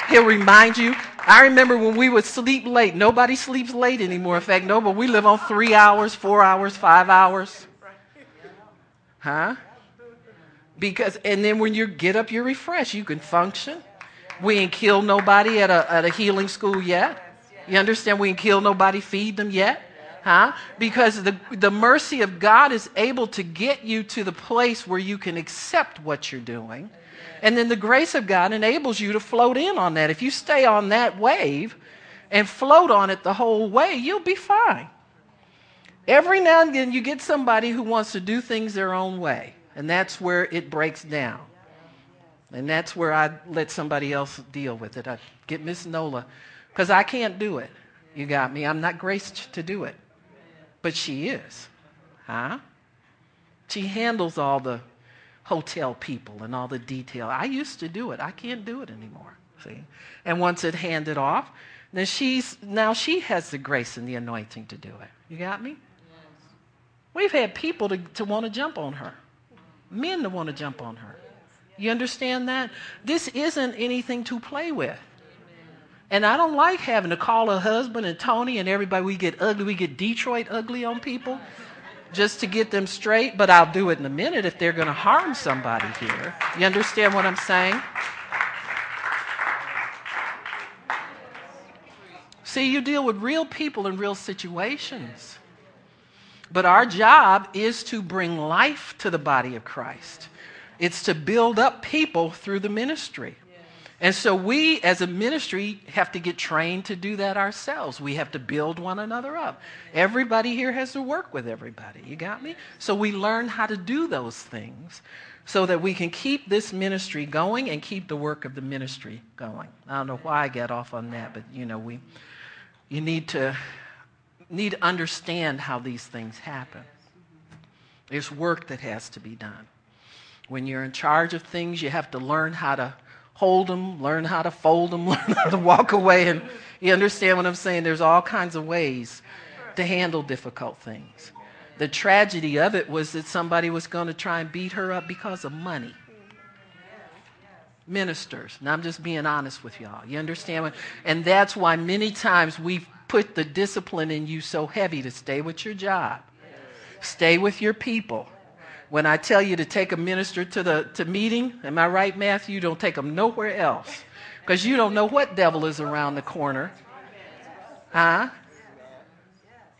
He'll remind you. I remember when we would sleep late. Nobody sleeps late anymore. In fact, no, but we live on three hours, four hours, five hours. Huh? Because, and then when you get up, you're refreshed. You can function. We ain't killed nobody at a, at a healing school yet. You understand? We ain't killed nobody, feed them yet. Huh? Because the, the mercy of God is able to get you to the place where you can accept what you're doing. And then the grace of God enables you to float in on that. If you stay on that wave and float on it the whole way, you'll be fine. Every now and then you get somebody who wants to do things their own way, and that's where it breaks down. And that's where I let somebody else deal with it. I get Miss Nola because I can't do it. You got me? I'm not graced to do it. But she is. Huh? She handles all the hotel people and all the detail. I used to do it. I can't do it anymore. See? And once it handed off, then she's now she has the grace and the anointing to do it. You got me? Yes. We've had people to, to want to jump on her. Men to want to jump on her. You understand that? This isn't anything to play with. And I don't like having to call a husband and Tony and everybody. We get ugly. We get Detroit ugly on people just to get them straight. But I'll do it in a minute if they're going to harm somebody here. You understand what I'm saying? See, you deal with real people in real situations. But our job is to bring life to the body of Christ. It's to build up people through the ministry. And so we, as a ministry, have to get trained to do that ourselves. We have to build one another up. Everybody here has to work with everybody. You got me? So we learn how to do those things so that we can keep this ministry going and keep the work of the ministry going. I don't know why I get off on that, but you know, we you need to need to understand how these things happen. There's work that has to be done. When you're in charge of things, you have to learn how to hold them, learn how to fold them, learn how to walk away. And you understand what I'm saying? There's all kinds of ways to handle difficult things. The tragedy of it was that somebody was going to try and beat her up because of money. Ministers. And I'm just being honest with y'all. You understand? What, and that's why many times we've put the discipline in you so heavy to stay with your job, stay with your people, when I tell you to take a minister to the to meeting, am I right, Matthew? You don't take them nowhere else because you don't know what devil is around the corner. Huh?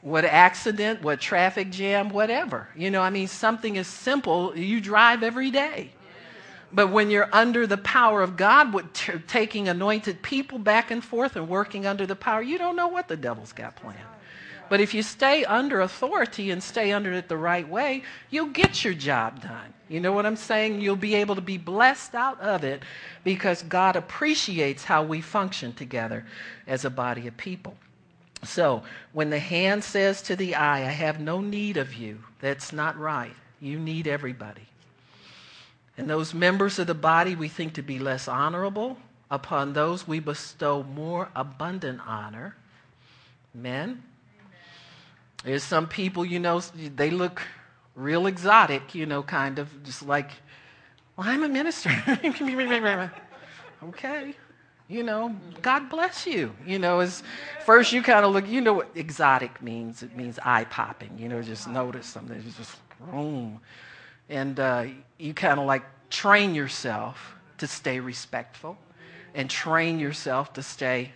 What accident, what traffic jam, whatever. You know, I mean, something as simple, you drive every day. But when you're under the power of God, with t- taking anointed people back and forth and working under the power, you don't know what the devil's got planned. But if you stay under authority and stay under it the right way, you'll get your job done. You know what I'm saying? You'll be able to be blessed out of it because God appreciates how we function together as a body of people. So, when the hand says to the eye, I have no need of you, that's not right. You need everybody. And those members of the body we think to be less honorable, upon those we bestow more abundant honor. Men, there's some people, you know, they look real exotic, you know, kind of just like, well, I'm a minister. okay. You know, God bless you. You know, as first you kind of look, you know what exotic means. It means eye popping. You know, just notice something. It's just boom. And uh, you kind of like train yourself to stay respectful and train yourself to stay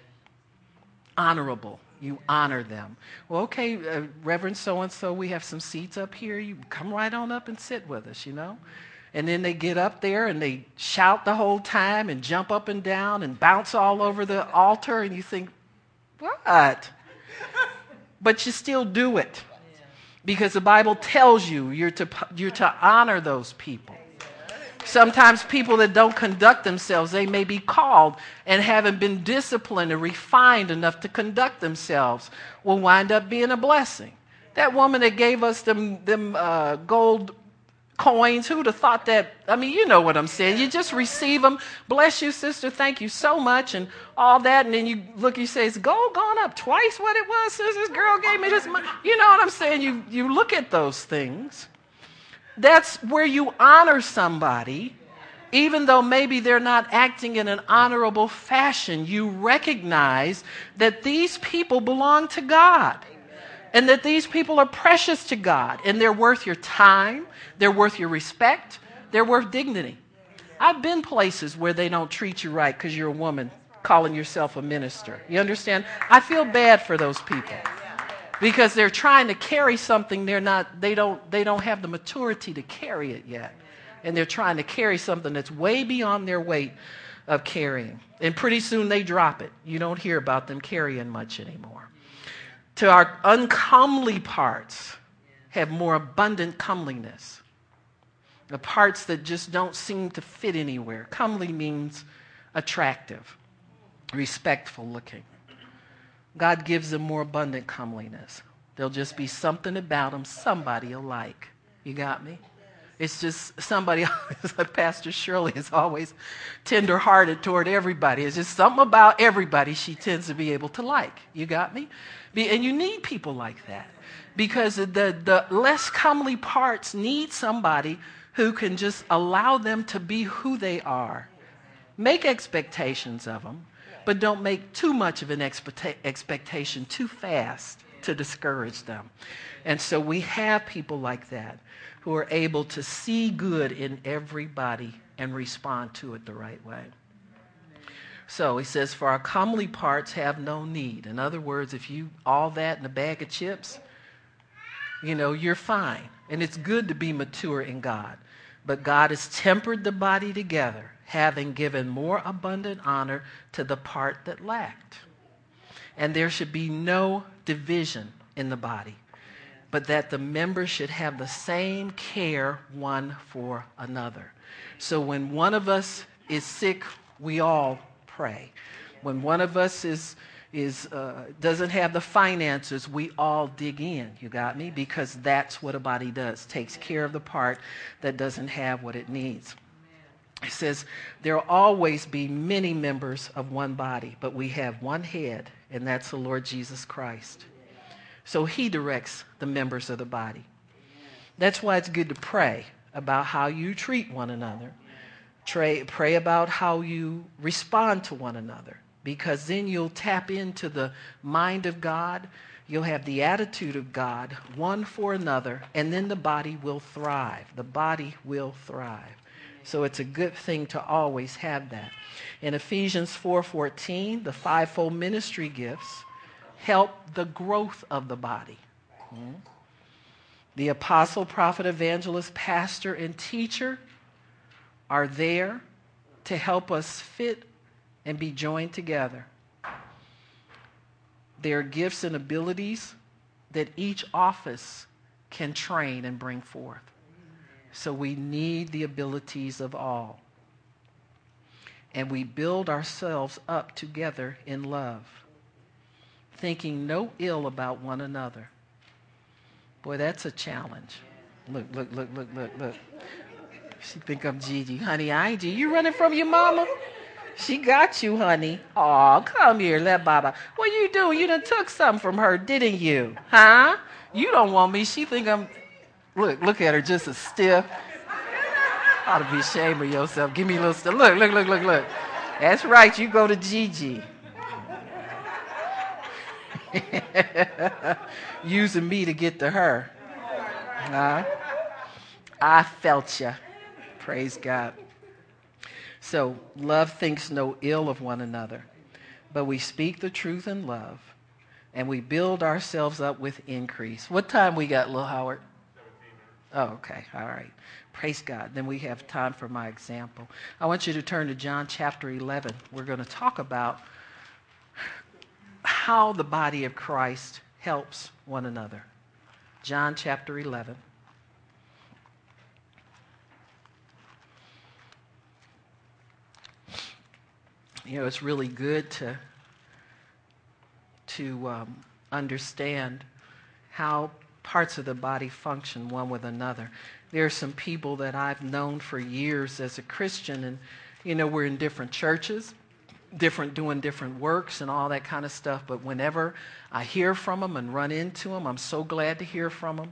honorable you honor them. Well, okay, uh, Reverend so and so, we have some seats up here. You come right on up and sit with us, you know? And then they get up there and they shout the whole time and jump up and down and bounce all over the altar, and you think, what? but you still do it because the Bible tells you you're to, you're to honor those people. Sometimes people that don't conduct themselves, they may be called and haven't been disciplined or refined enough to conduct themselves, will wind up being a blessing. That woman that gave us them, them uh, gold coins, who'd have thought that? I mean, you know what I'm saying. You just receive them. Bless you, sister. Thank you so much, and all that. And then you look, you say, Is gold gone up twice what it was since this girl gave me this money? You know what I'm saying? You, you look at those things that's where you honor somebody, even though maybe they're not acting in an honorable fashion. You recognize that these people belong to God and that these people are precious to God and they're worth your time, they're worth your respect, they're worth dignity. I've been places where they don't treat you right because you're a woman calling yourself a minister. You understand? I feel bad for those people because they're trying to carry something they're not they don't they don't have the maturity to carry it yet. And they're trying to carry something that's way beyond their weight of carrying. And pretty soon they drop it. You don't hear about them carrying much anymore. To our uncomely parts have more abundant comeliness. The parts that just don't seem to fit anywhere. Comely means attractive respectful looking God gives them more abundant comeliness. There'll just be something about them somebody will like. You got me? It's just somebody, Pastor Shirley is always tenderhearted toward everybody. It's just something about everybody she tends to be able to like. You got me? And you need people like that because the, the less comely parts need somebody who can just allow them to be who they are. Make expectations of them, but don't make too much of an expecta- expectation too fast to discourage them. And so we have people like that who are able to see good in everybody and respond to it the right way. So he says, For our comely parts have no need. In other words, if you all that in a bag of chips, you know, you're fine. And it's good to be mature in God. But God has tempered the body together, having given more abundant honor to the part that lacked. And there should be no division in the body but that the members should have the same care one for another. So when one of us is sick, we all pray. When one of us is is uh, doesn't have the finances, we all dig in. You got me? Because that's what a body does. Takes care of the part that doesn't have what it needs. It says there will always be many members of one body, but we have one head, and that's the Lord Jesus Christ. So he directs the members of the body. That's why it's good to pray about how you treat one another. Pray, pray about how you respond to one another because then you'll tap into the mind of God. You'll have the attitude of God, one for another, and then the body will thrive. The body will thrive. So it's a good thing to always have that. In Ephesians 4:14, the fivefold ministry gifts help the growth of the body. The apostle, prophet, evangelist, pastor, and teacher are there to help us fit and be joined together. There are gifts and abilities that each office can train and bring forth. So we need the abilities of all. And we build ourselves up together in love thinking no ill about one another. Boy, that's a challenge. Look, look, look, look, look, look. She think I'm Gigi. Honey, I ain't Gigi. You running from your mama? She got you, honey. Aw, come here, let Baba. What you do? You done took something from her, didn't you? Huh? You don't want me. She think I'm. Look, look at her, just a stiff. Ought to be ashamed of yourself. Give me a little stiff. Look, look, look, look, look. That's right. You go to Gigi. Using me to get to her. Uh, I felt you. Praise God. So, love thinks no ill of one another, but we speak the truth in love, and we build ourselves up with increase. What time we got, Lil Howard? Oh, okay. All right. Praise God. Then we have time for my example. I want you to turn to John chapter 11. We're going to talk about how the body of Christ helps one another. John chapter 11. You know, it's really good to, to um, understand how parts of the body function one with another. There are some people that I've known for years as a Christian, and, you know, we're in different churches different doing different works and all that kind of stuff but whenever i hear from them and run into them i'm so glad to hear from them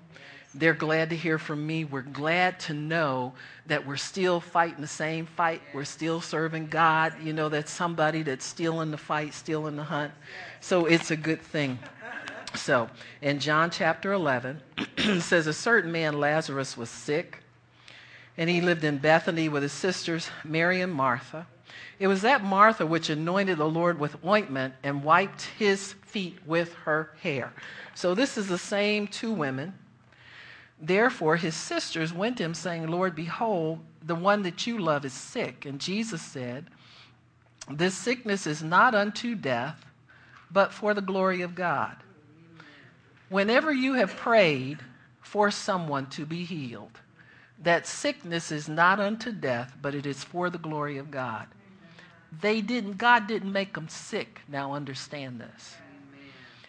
they're glad to hear from me. We're glad to know that we're still fighting the same fight. We're still serving god. You know that's somebody that's still in the fight still in the hunt. So it's a good thing so in john chapter 11 it says a certain man lazarus was sick and he lived in bethany with his sisters mary and martha it was that Martha which anointed the Lord with ointment and wiped his feet with her hair. So this is the same two women. Therefore, his sisters went to him, saying, Lord, behold, the one that you love is sick. And Jesus said, This sickness is not unto death, but for the glory of God. Whenever you have prayed for someone to be healed, that sickness is not unto death, but it is for the glory of God. They didn't, God didn't make them sick. Now understand this.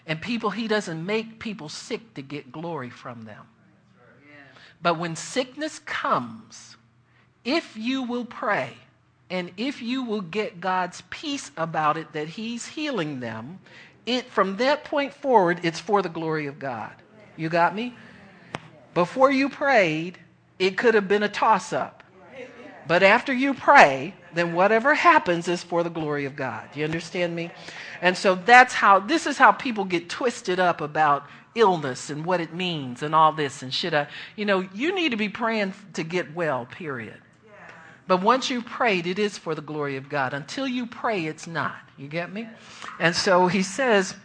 And people, He doesn't make people sick to get glory from them. But when sickness comes, if you will pray and if you will get God's peace about it that He's healing them, it, from that point forward, it's for the glory of God. You got me? Before you prayed, it could have been a toss up. But after you pray, then whatever happens is for the glory of God. You understand me? And so that's how, this is how people get twisted up about illness and what it means and all this and should I, you know, you need to be praying to get well, period. But once you've prayed, it is for the glory of God. Until you pray, it's not. You get me? And so he says,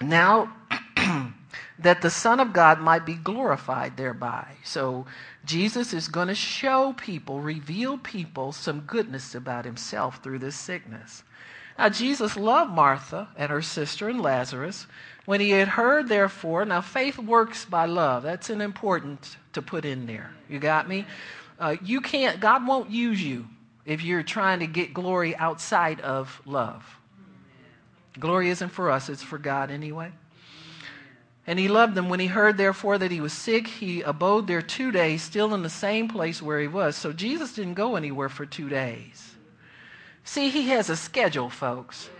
now that the Son of God might be glorified thereby. So Jesus is going to show people, reveal people some goodness about himself through this sickness. Now, Jesus loved Martha and her sister and Lazarus. When he had heard, therefore, now faith works by love. That's an important to put in there. You got me? Uh, you can't, God won't use you if you're trying to get glory outside of love. Glory isn't for us, it's for God anyway. And he loved them. When he heard, therefore, that he was sick, he abode there two days, still in the same place where he was. So Jesus didn't go anywhere for two days. See, he has a schedule, folks.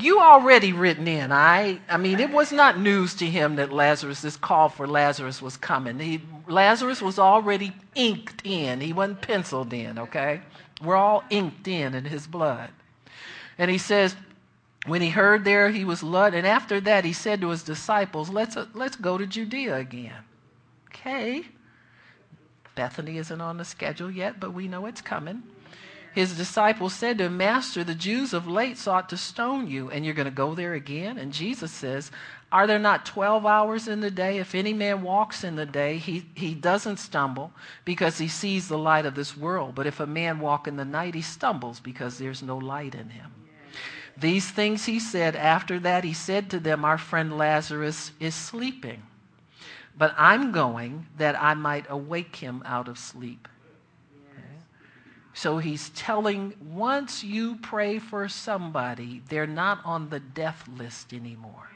You already written in. I, I mean, it was not news to him that Lazarus, this call for Lazarus was coming. He, Lazarus was already inked in. He wasn't penciled in, okay? We're all inked in in his blood. And he says, when he heard there he was loved, and after that he said to his disciples, let's, uh, let's go to Judea again. Okay. Bethany isn't on the schedule yet, but we know it's coming. His disciples said to him, Master, the Jews of late sought to stone you, and you're going to go there again? And Jesus says, Are there not 12 hours in the day? If any man walks in the day, he, he doesn't stumble because he sees the light of this world. But if a man walk in the night, he stumbles because there's no light in him. These things he said. After that, he said to them, Our friend Lazarus is sleeping, but I'm going that I might awake him out of sleep. So he's telling once you pray for somebody, they're not on the death list anymore.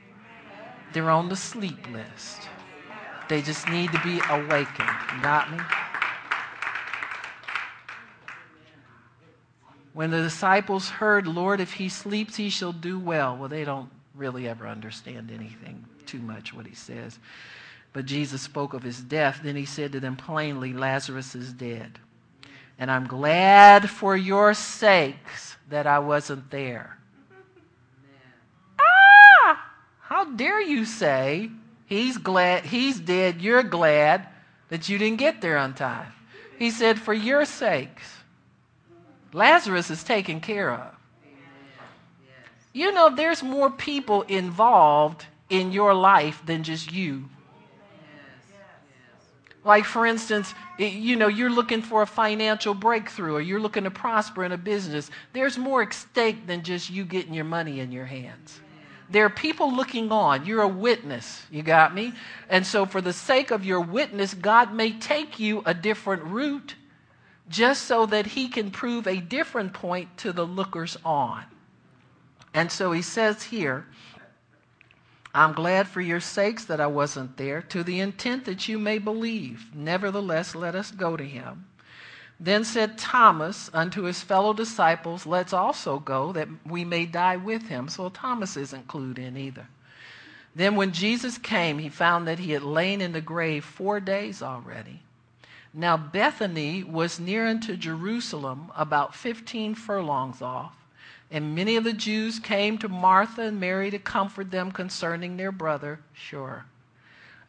They're on the sleep list. They just need to be awakened. Got me? When the disciples heard, Lord, if he sleeps, he shall do well. Well, they don't really ever understand anything too much what he says. But Jesus spoke of his death. Then he said to them plainly, Lazarus is dead. And I'm glad for your sakes that I wasn't there. Ah! How dare you say he's glad he's dead, you're glad that you didn't get there on time. He said, For your sakes. Lazarus is taken care of. You know, there's more people involved in your life than just you. Like, for instance, you know, you're looking for a financial breakthrough or you're looking to prosper in a business. There's more at stake than just you getting your money in your hands. There are people looking on. You're a witness. You got me? And so, for the sake of your witness, God may take you a different route just so that he can prove a different point to the lookers on. And so he says here, I'm glad for your sakes that I wasn't there, to the intent that you may believe. Nevertheless, let us go to him. Then said Thomas unto his fellow disciples, Let's also go, that we may die with him. So Thomas isn't clued in either. Then when Jesus came, he found that he had lain in the grave four days already. Now Bethany was near unto Jerusalem, about fifteen furlongs off. And many of the Jews came to Martha and Mary to comfort them concerning their brother. Sure.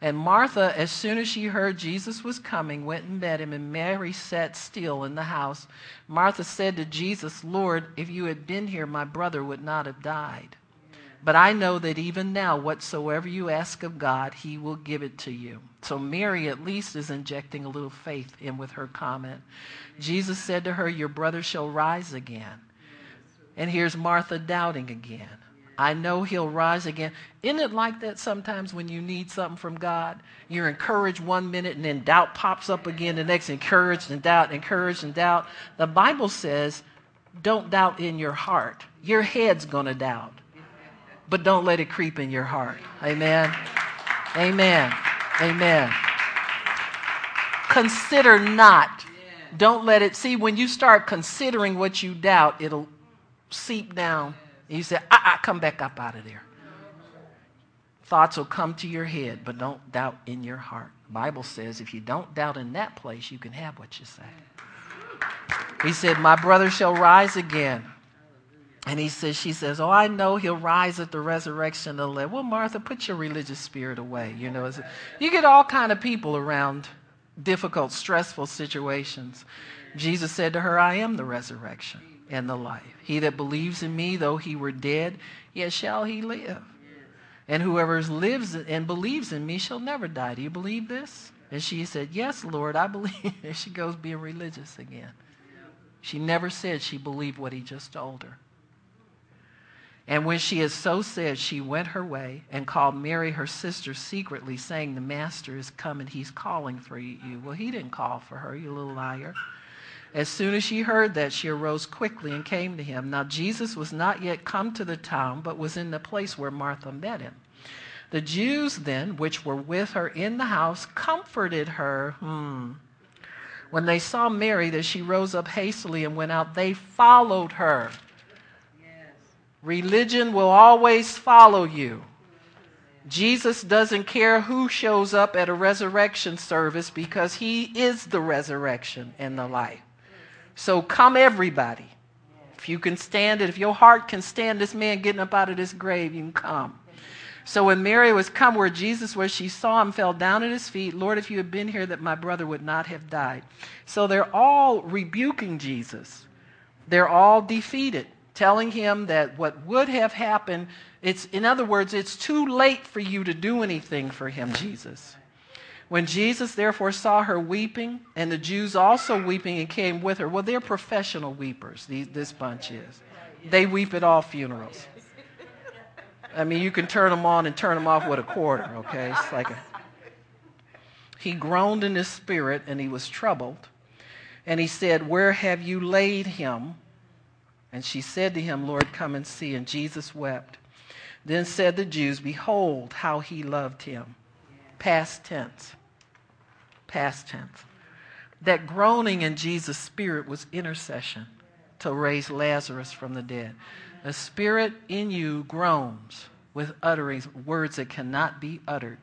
And Martha, as soon as she heard Jesus was coming, went and met him, and Mary sat still in the house. Martha said to Jesus, Lord, if you had been here, my brother would not have died. But I know that even now, whatsoever you ask of God, he will give it to you. So Mary at least is injecting a little faith in with her comment. Jesus said to her, Your brother shall rise again. And here's Martha doubting again. I know he'll rise again. Isn't it like that sometimes when you need something from God? You're encouraged one minute and then doubt pops up again the next, encouraged and doubt, encouraged and doubt. The Bible says, don't doubt in your heart. Your head's going to doubt but don't let it creep in your heart. Amen. Amen. Amen. consider not. Don't let it see when you start considering what you doubt, it'll seep down. You say, I, ah, come back up out of there. Thoughts will come to your head, but don't doubt in your heart. Bible says if you don't doubt in that place, you can have what you say. He said, My brother shall rise again. And he says, she says, Oh, I know he'll rise at the resurrection of the living. Well, Martha, put your religious spirit away. You know, you get all kind of people around difficult, stressful situations. Jesus said to her, I am the resurrection and the life. He that believes in me, though he were dead, yet shall he live. And whoever lives and believes in me shall never die. Do you believe this? And she said, Yes, Lord, I believe. And she goes being religious again. She never said she believed what he just told her. And when she had so said, she went her way and called Mary, her sister, secretly, saying, The master is coming. He's calling for you. Well, he didn't call for her, you little liar. As soon as she heard that, she arose quickly and came to him. Now, Jesus was not yet come to the town, but was in the place where Martha met him. The Jews then, which were with her in the house, comforted her. Hmm. When they saw Mary, that she rose up hastily and went out, they followed her. Religion will always follow you. Jesus doesn't care who shows up at a resurrection service because he is the resurrection and the life. So come, everybody. If you can stand it, if your heart can stand this man getting up out of this grave, you can come. So when Mary was come where Jesus was, she saw him, fell down at his feet. Lord, if you had been here, that my brother would not have died. So they're all rebuking Jesus. They're all defeated telling him that what would have happened, it's, in other words, it's too late for you to do anything for him, Jesus. When Jesus therefore saw her weeping, and the Jews also weeping and came with her, well, they're professional weepers, these, this bunch is. They weep at all funerals. I mean, you can turn them on and turn them off with a quarter, okay? It's like a, he groaned in his spirit and he was troubled. And he said, Where have you laid him? And she said to him, Lord, come and see. And Jesus wept. Then said the Jews, Behold how he loved him. Past tense. Past tense. That groaning in Jesus' spirit was intercession to raise Lazarus from the dead. The spirit in you groans with utterings, words that cannot be uttered.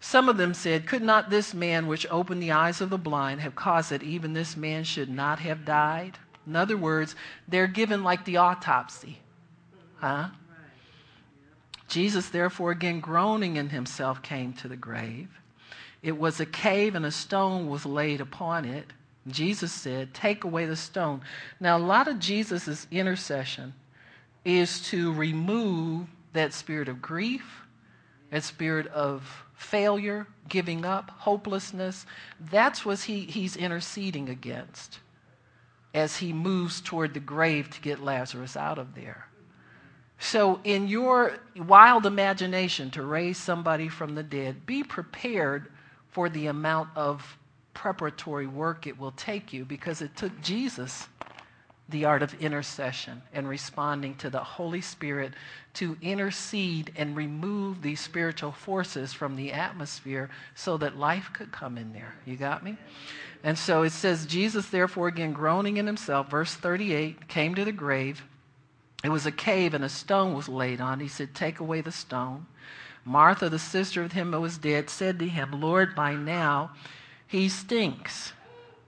Some of them said, Could not this man which opened the eyes of the blind have caused that even this man should not have died? In other words, they're given like the autopsy. Huh? Jesus, therefore, again groaning in himself, came to the grave. It was a cave, and a stone was laid upon it. Jesus said, Take away the stone. Now, a lot of Jesus' intercession is to remove that spirit of grief, that spirit of failure, giving up, hopelessness. That's what he, he's interceding against as he moves toward the grave to get Lazarus out of there. So, in your wild imagination to raise somebody from the dead, be prepared for the amount of preparatory work it will take you because it took Jesus the art of intercession and responding to the Holy Spirit to intercede and remove these spiritual forces from the atmosphere so that life could come in there. You got me? And so it says, Jesus, therefore, again groaning in himself, verse 38, came to the grave. It was a cave, and a stone was laid on. He said, Take away the stone. Martha, the sister of him who was dead, said to him, Lord, by now he stinks.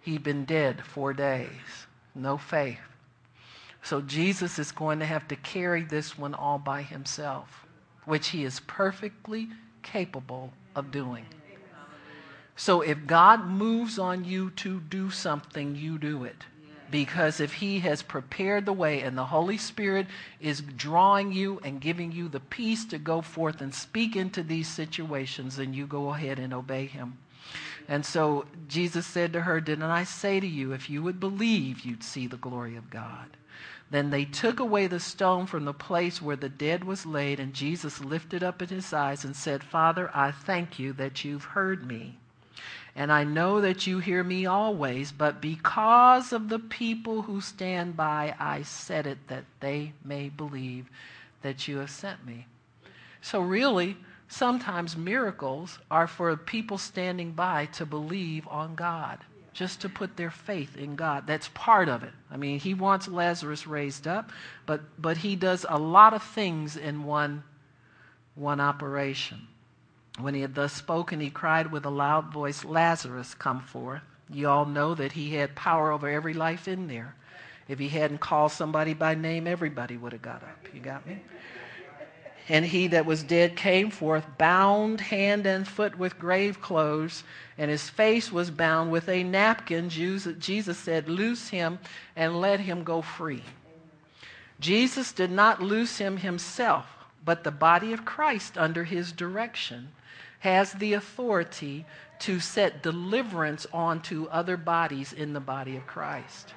He'd been dead four days. No faith. So Jesus is going to have to carry this one all by himself, which he is perfectly capable of doing. So if God moves on you to do something, you do it. Because if He has prepared the way and the Holy Spirit is drawing you and giving you the peace to go forth and speak into these situations, then you go ahead and obey Him. And so Jesus said to her, Didn't I say to you, if you would believe, you'd see the glory of God? Then they took away the stone from the place where the dead was laid, and Jesus lifted up his eyes and said, Father, I thank you that you've heard me. And I know that you hear me always, but because of the people who stand by, I said it that they may believe that you have sent me. So, really, sometimes miracles are for people standing by to believe on God, just to put their faith in God. That's part of it. I mean, he wants Lazarus raised up, but, but he does a lot of things in one, one operation. When he had thus spoken, he cried with a loud voice, Lazarus, come forth. You all know that he had power over every life in there. If he hadn't called somebody by name, everybody would have got up. You got me? And he that was dead came forth, bound hand and foot with grave clothes, and his face was bound with a napkin. Jesus said, Loose him and let him go free. Jesus did not loose him himself, but the body of Christ, under his direction, has the authority to set deliverance onto other bodies in the body of Christ.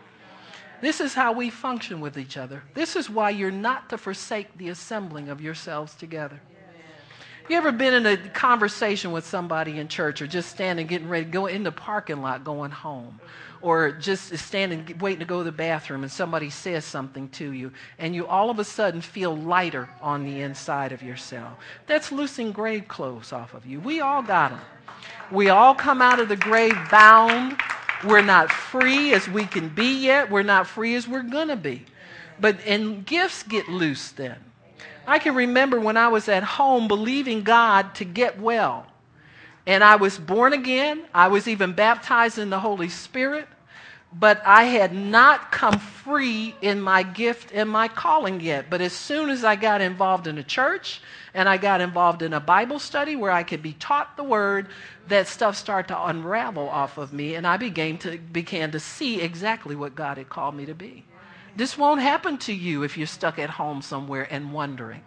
This is how we function with each other. This is why you're not to forsake the assembling of yourselves together. You ever been in a conversation with somebody in church or just standing getting ready to go in the parking lot going home? Or just standing waiting to go to the bathroom and somebody says something to you and you all of a sudden feel lighter on the inside of yourself. That's loosing grave clothes off of you. We all got them. We all come out of the grave bound we're not free as we can be yet. We're not free as we're going to be. But and gifts get loose then. I can remember when I was at home believing God to get well. And I was born again. I was even baptized in the Holy Spirit but I had not come free in my gift and my calling yet. But as soon as I got involved in a church and I got involved in a Bible study where I could be taught the word, that stuff started to unravel off of me, and I began to began to see exactly what God had called me to be. This won't happen to you if you're stuck at home somewhere and wondering.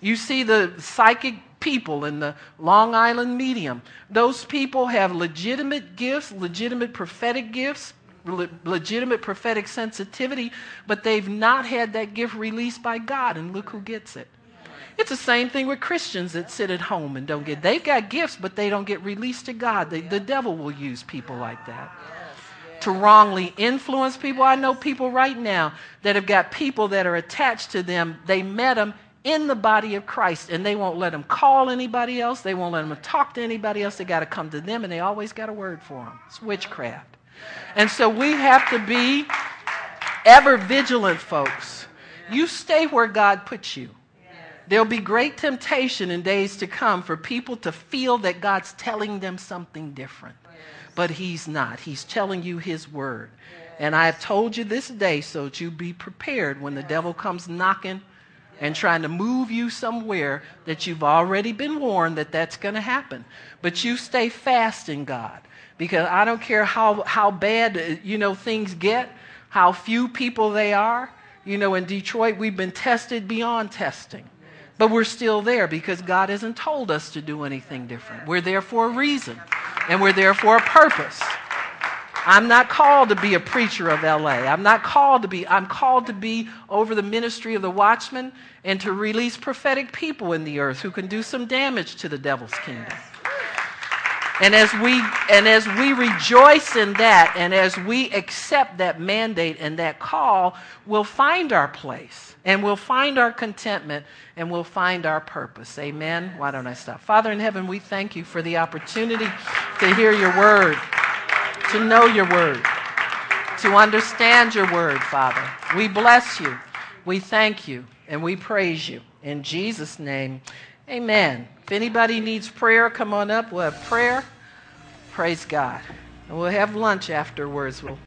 You see the psychic people in the Long Island medium. Those people have legitimate gifts, legitimate prophetic gifts, legitimate prophetic sensitivity, but they've not had that gift released by God, and look who gets it. It's the same thing with Christians that sit at home and don't get. They've got gifts, but they don't get released to God. They, the devil will use people like that to wrongly influence people. I know people right now that have got people that are attached to them. They met them in the body of Christ, and they won't let them call anybody else. They won't let them talk to anybody else. They got to come to them, and they always got a word for them. It's witchcraft. And so we have to be ever vigilant, folks. You stay where God puts you. There'll be great temptation in days to come for people to feel that God's telling them something different. But He's not. He's telling you His word. And I have told you this day so that you be prepared when the devil comes knocking and trying to move you somewhere that you've already been warned that that's going to happen. But you stay fast in God because I don't care how, how bad, you know, things get, how few people they are. You know, in Detroit, we've been tested beyond testing. But we're still there because God hasn't told us to do anything different. We're there for a reason, and we're there for a purpose. I'm not called to be a preacher of LA. I'm not called to be, I'm called to be over the ministry of the watchman and to release prophetic people in the earth who can do some damage to the devil's kingdom. And as we and as we rejoice in that and as we accept that mandate and that call, we'll find our place and we'll find our contentment and we'll find our purpose. Amen. Why don't I stop? Father in heaven, we thank you for the opportunity to hear your word, to know your word, to understand your word, Father. We bless you. We thank you and we praise you. In Jesus' name, amen. If anybody needs prayer, come on up. We'll have prayer. Praise God. And we'll have lunch afterwards. We'll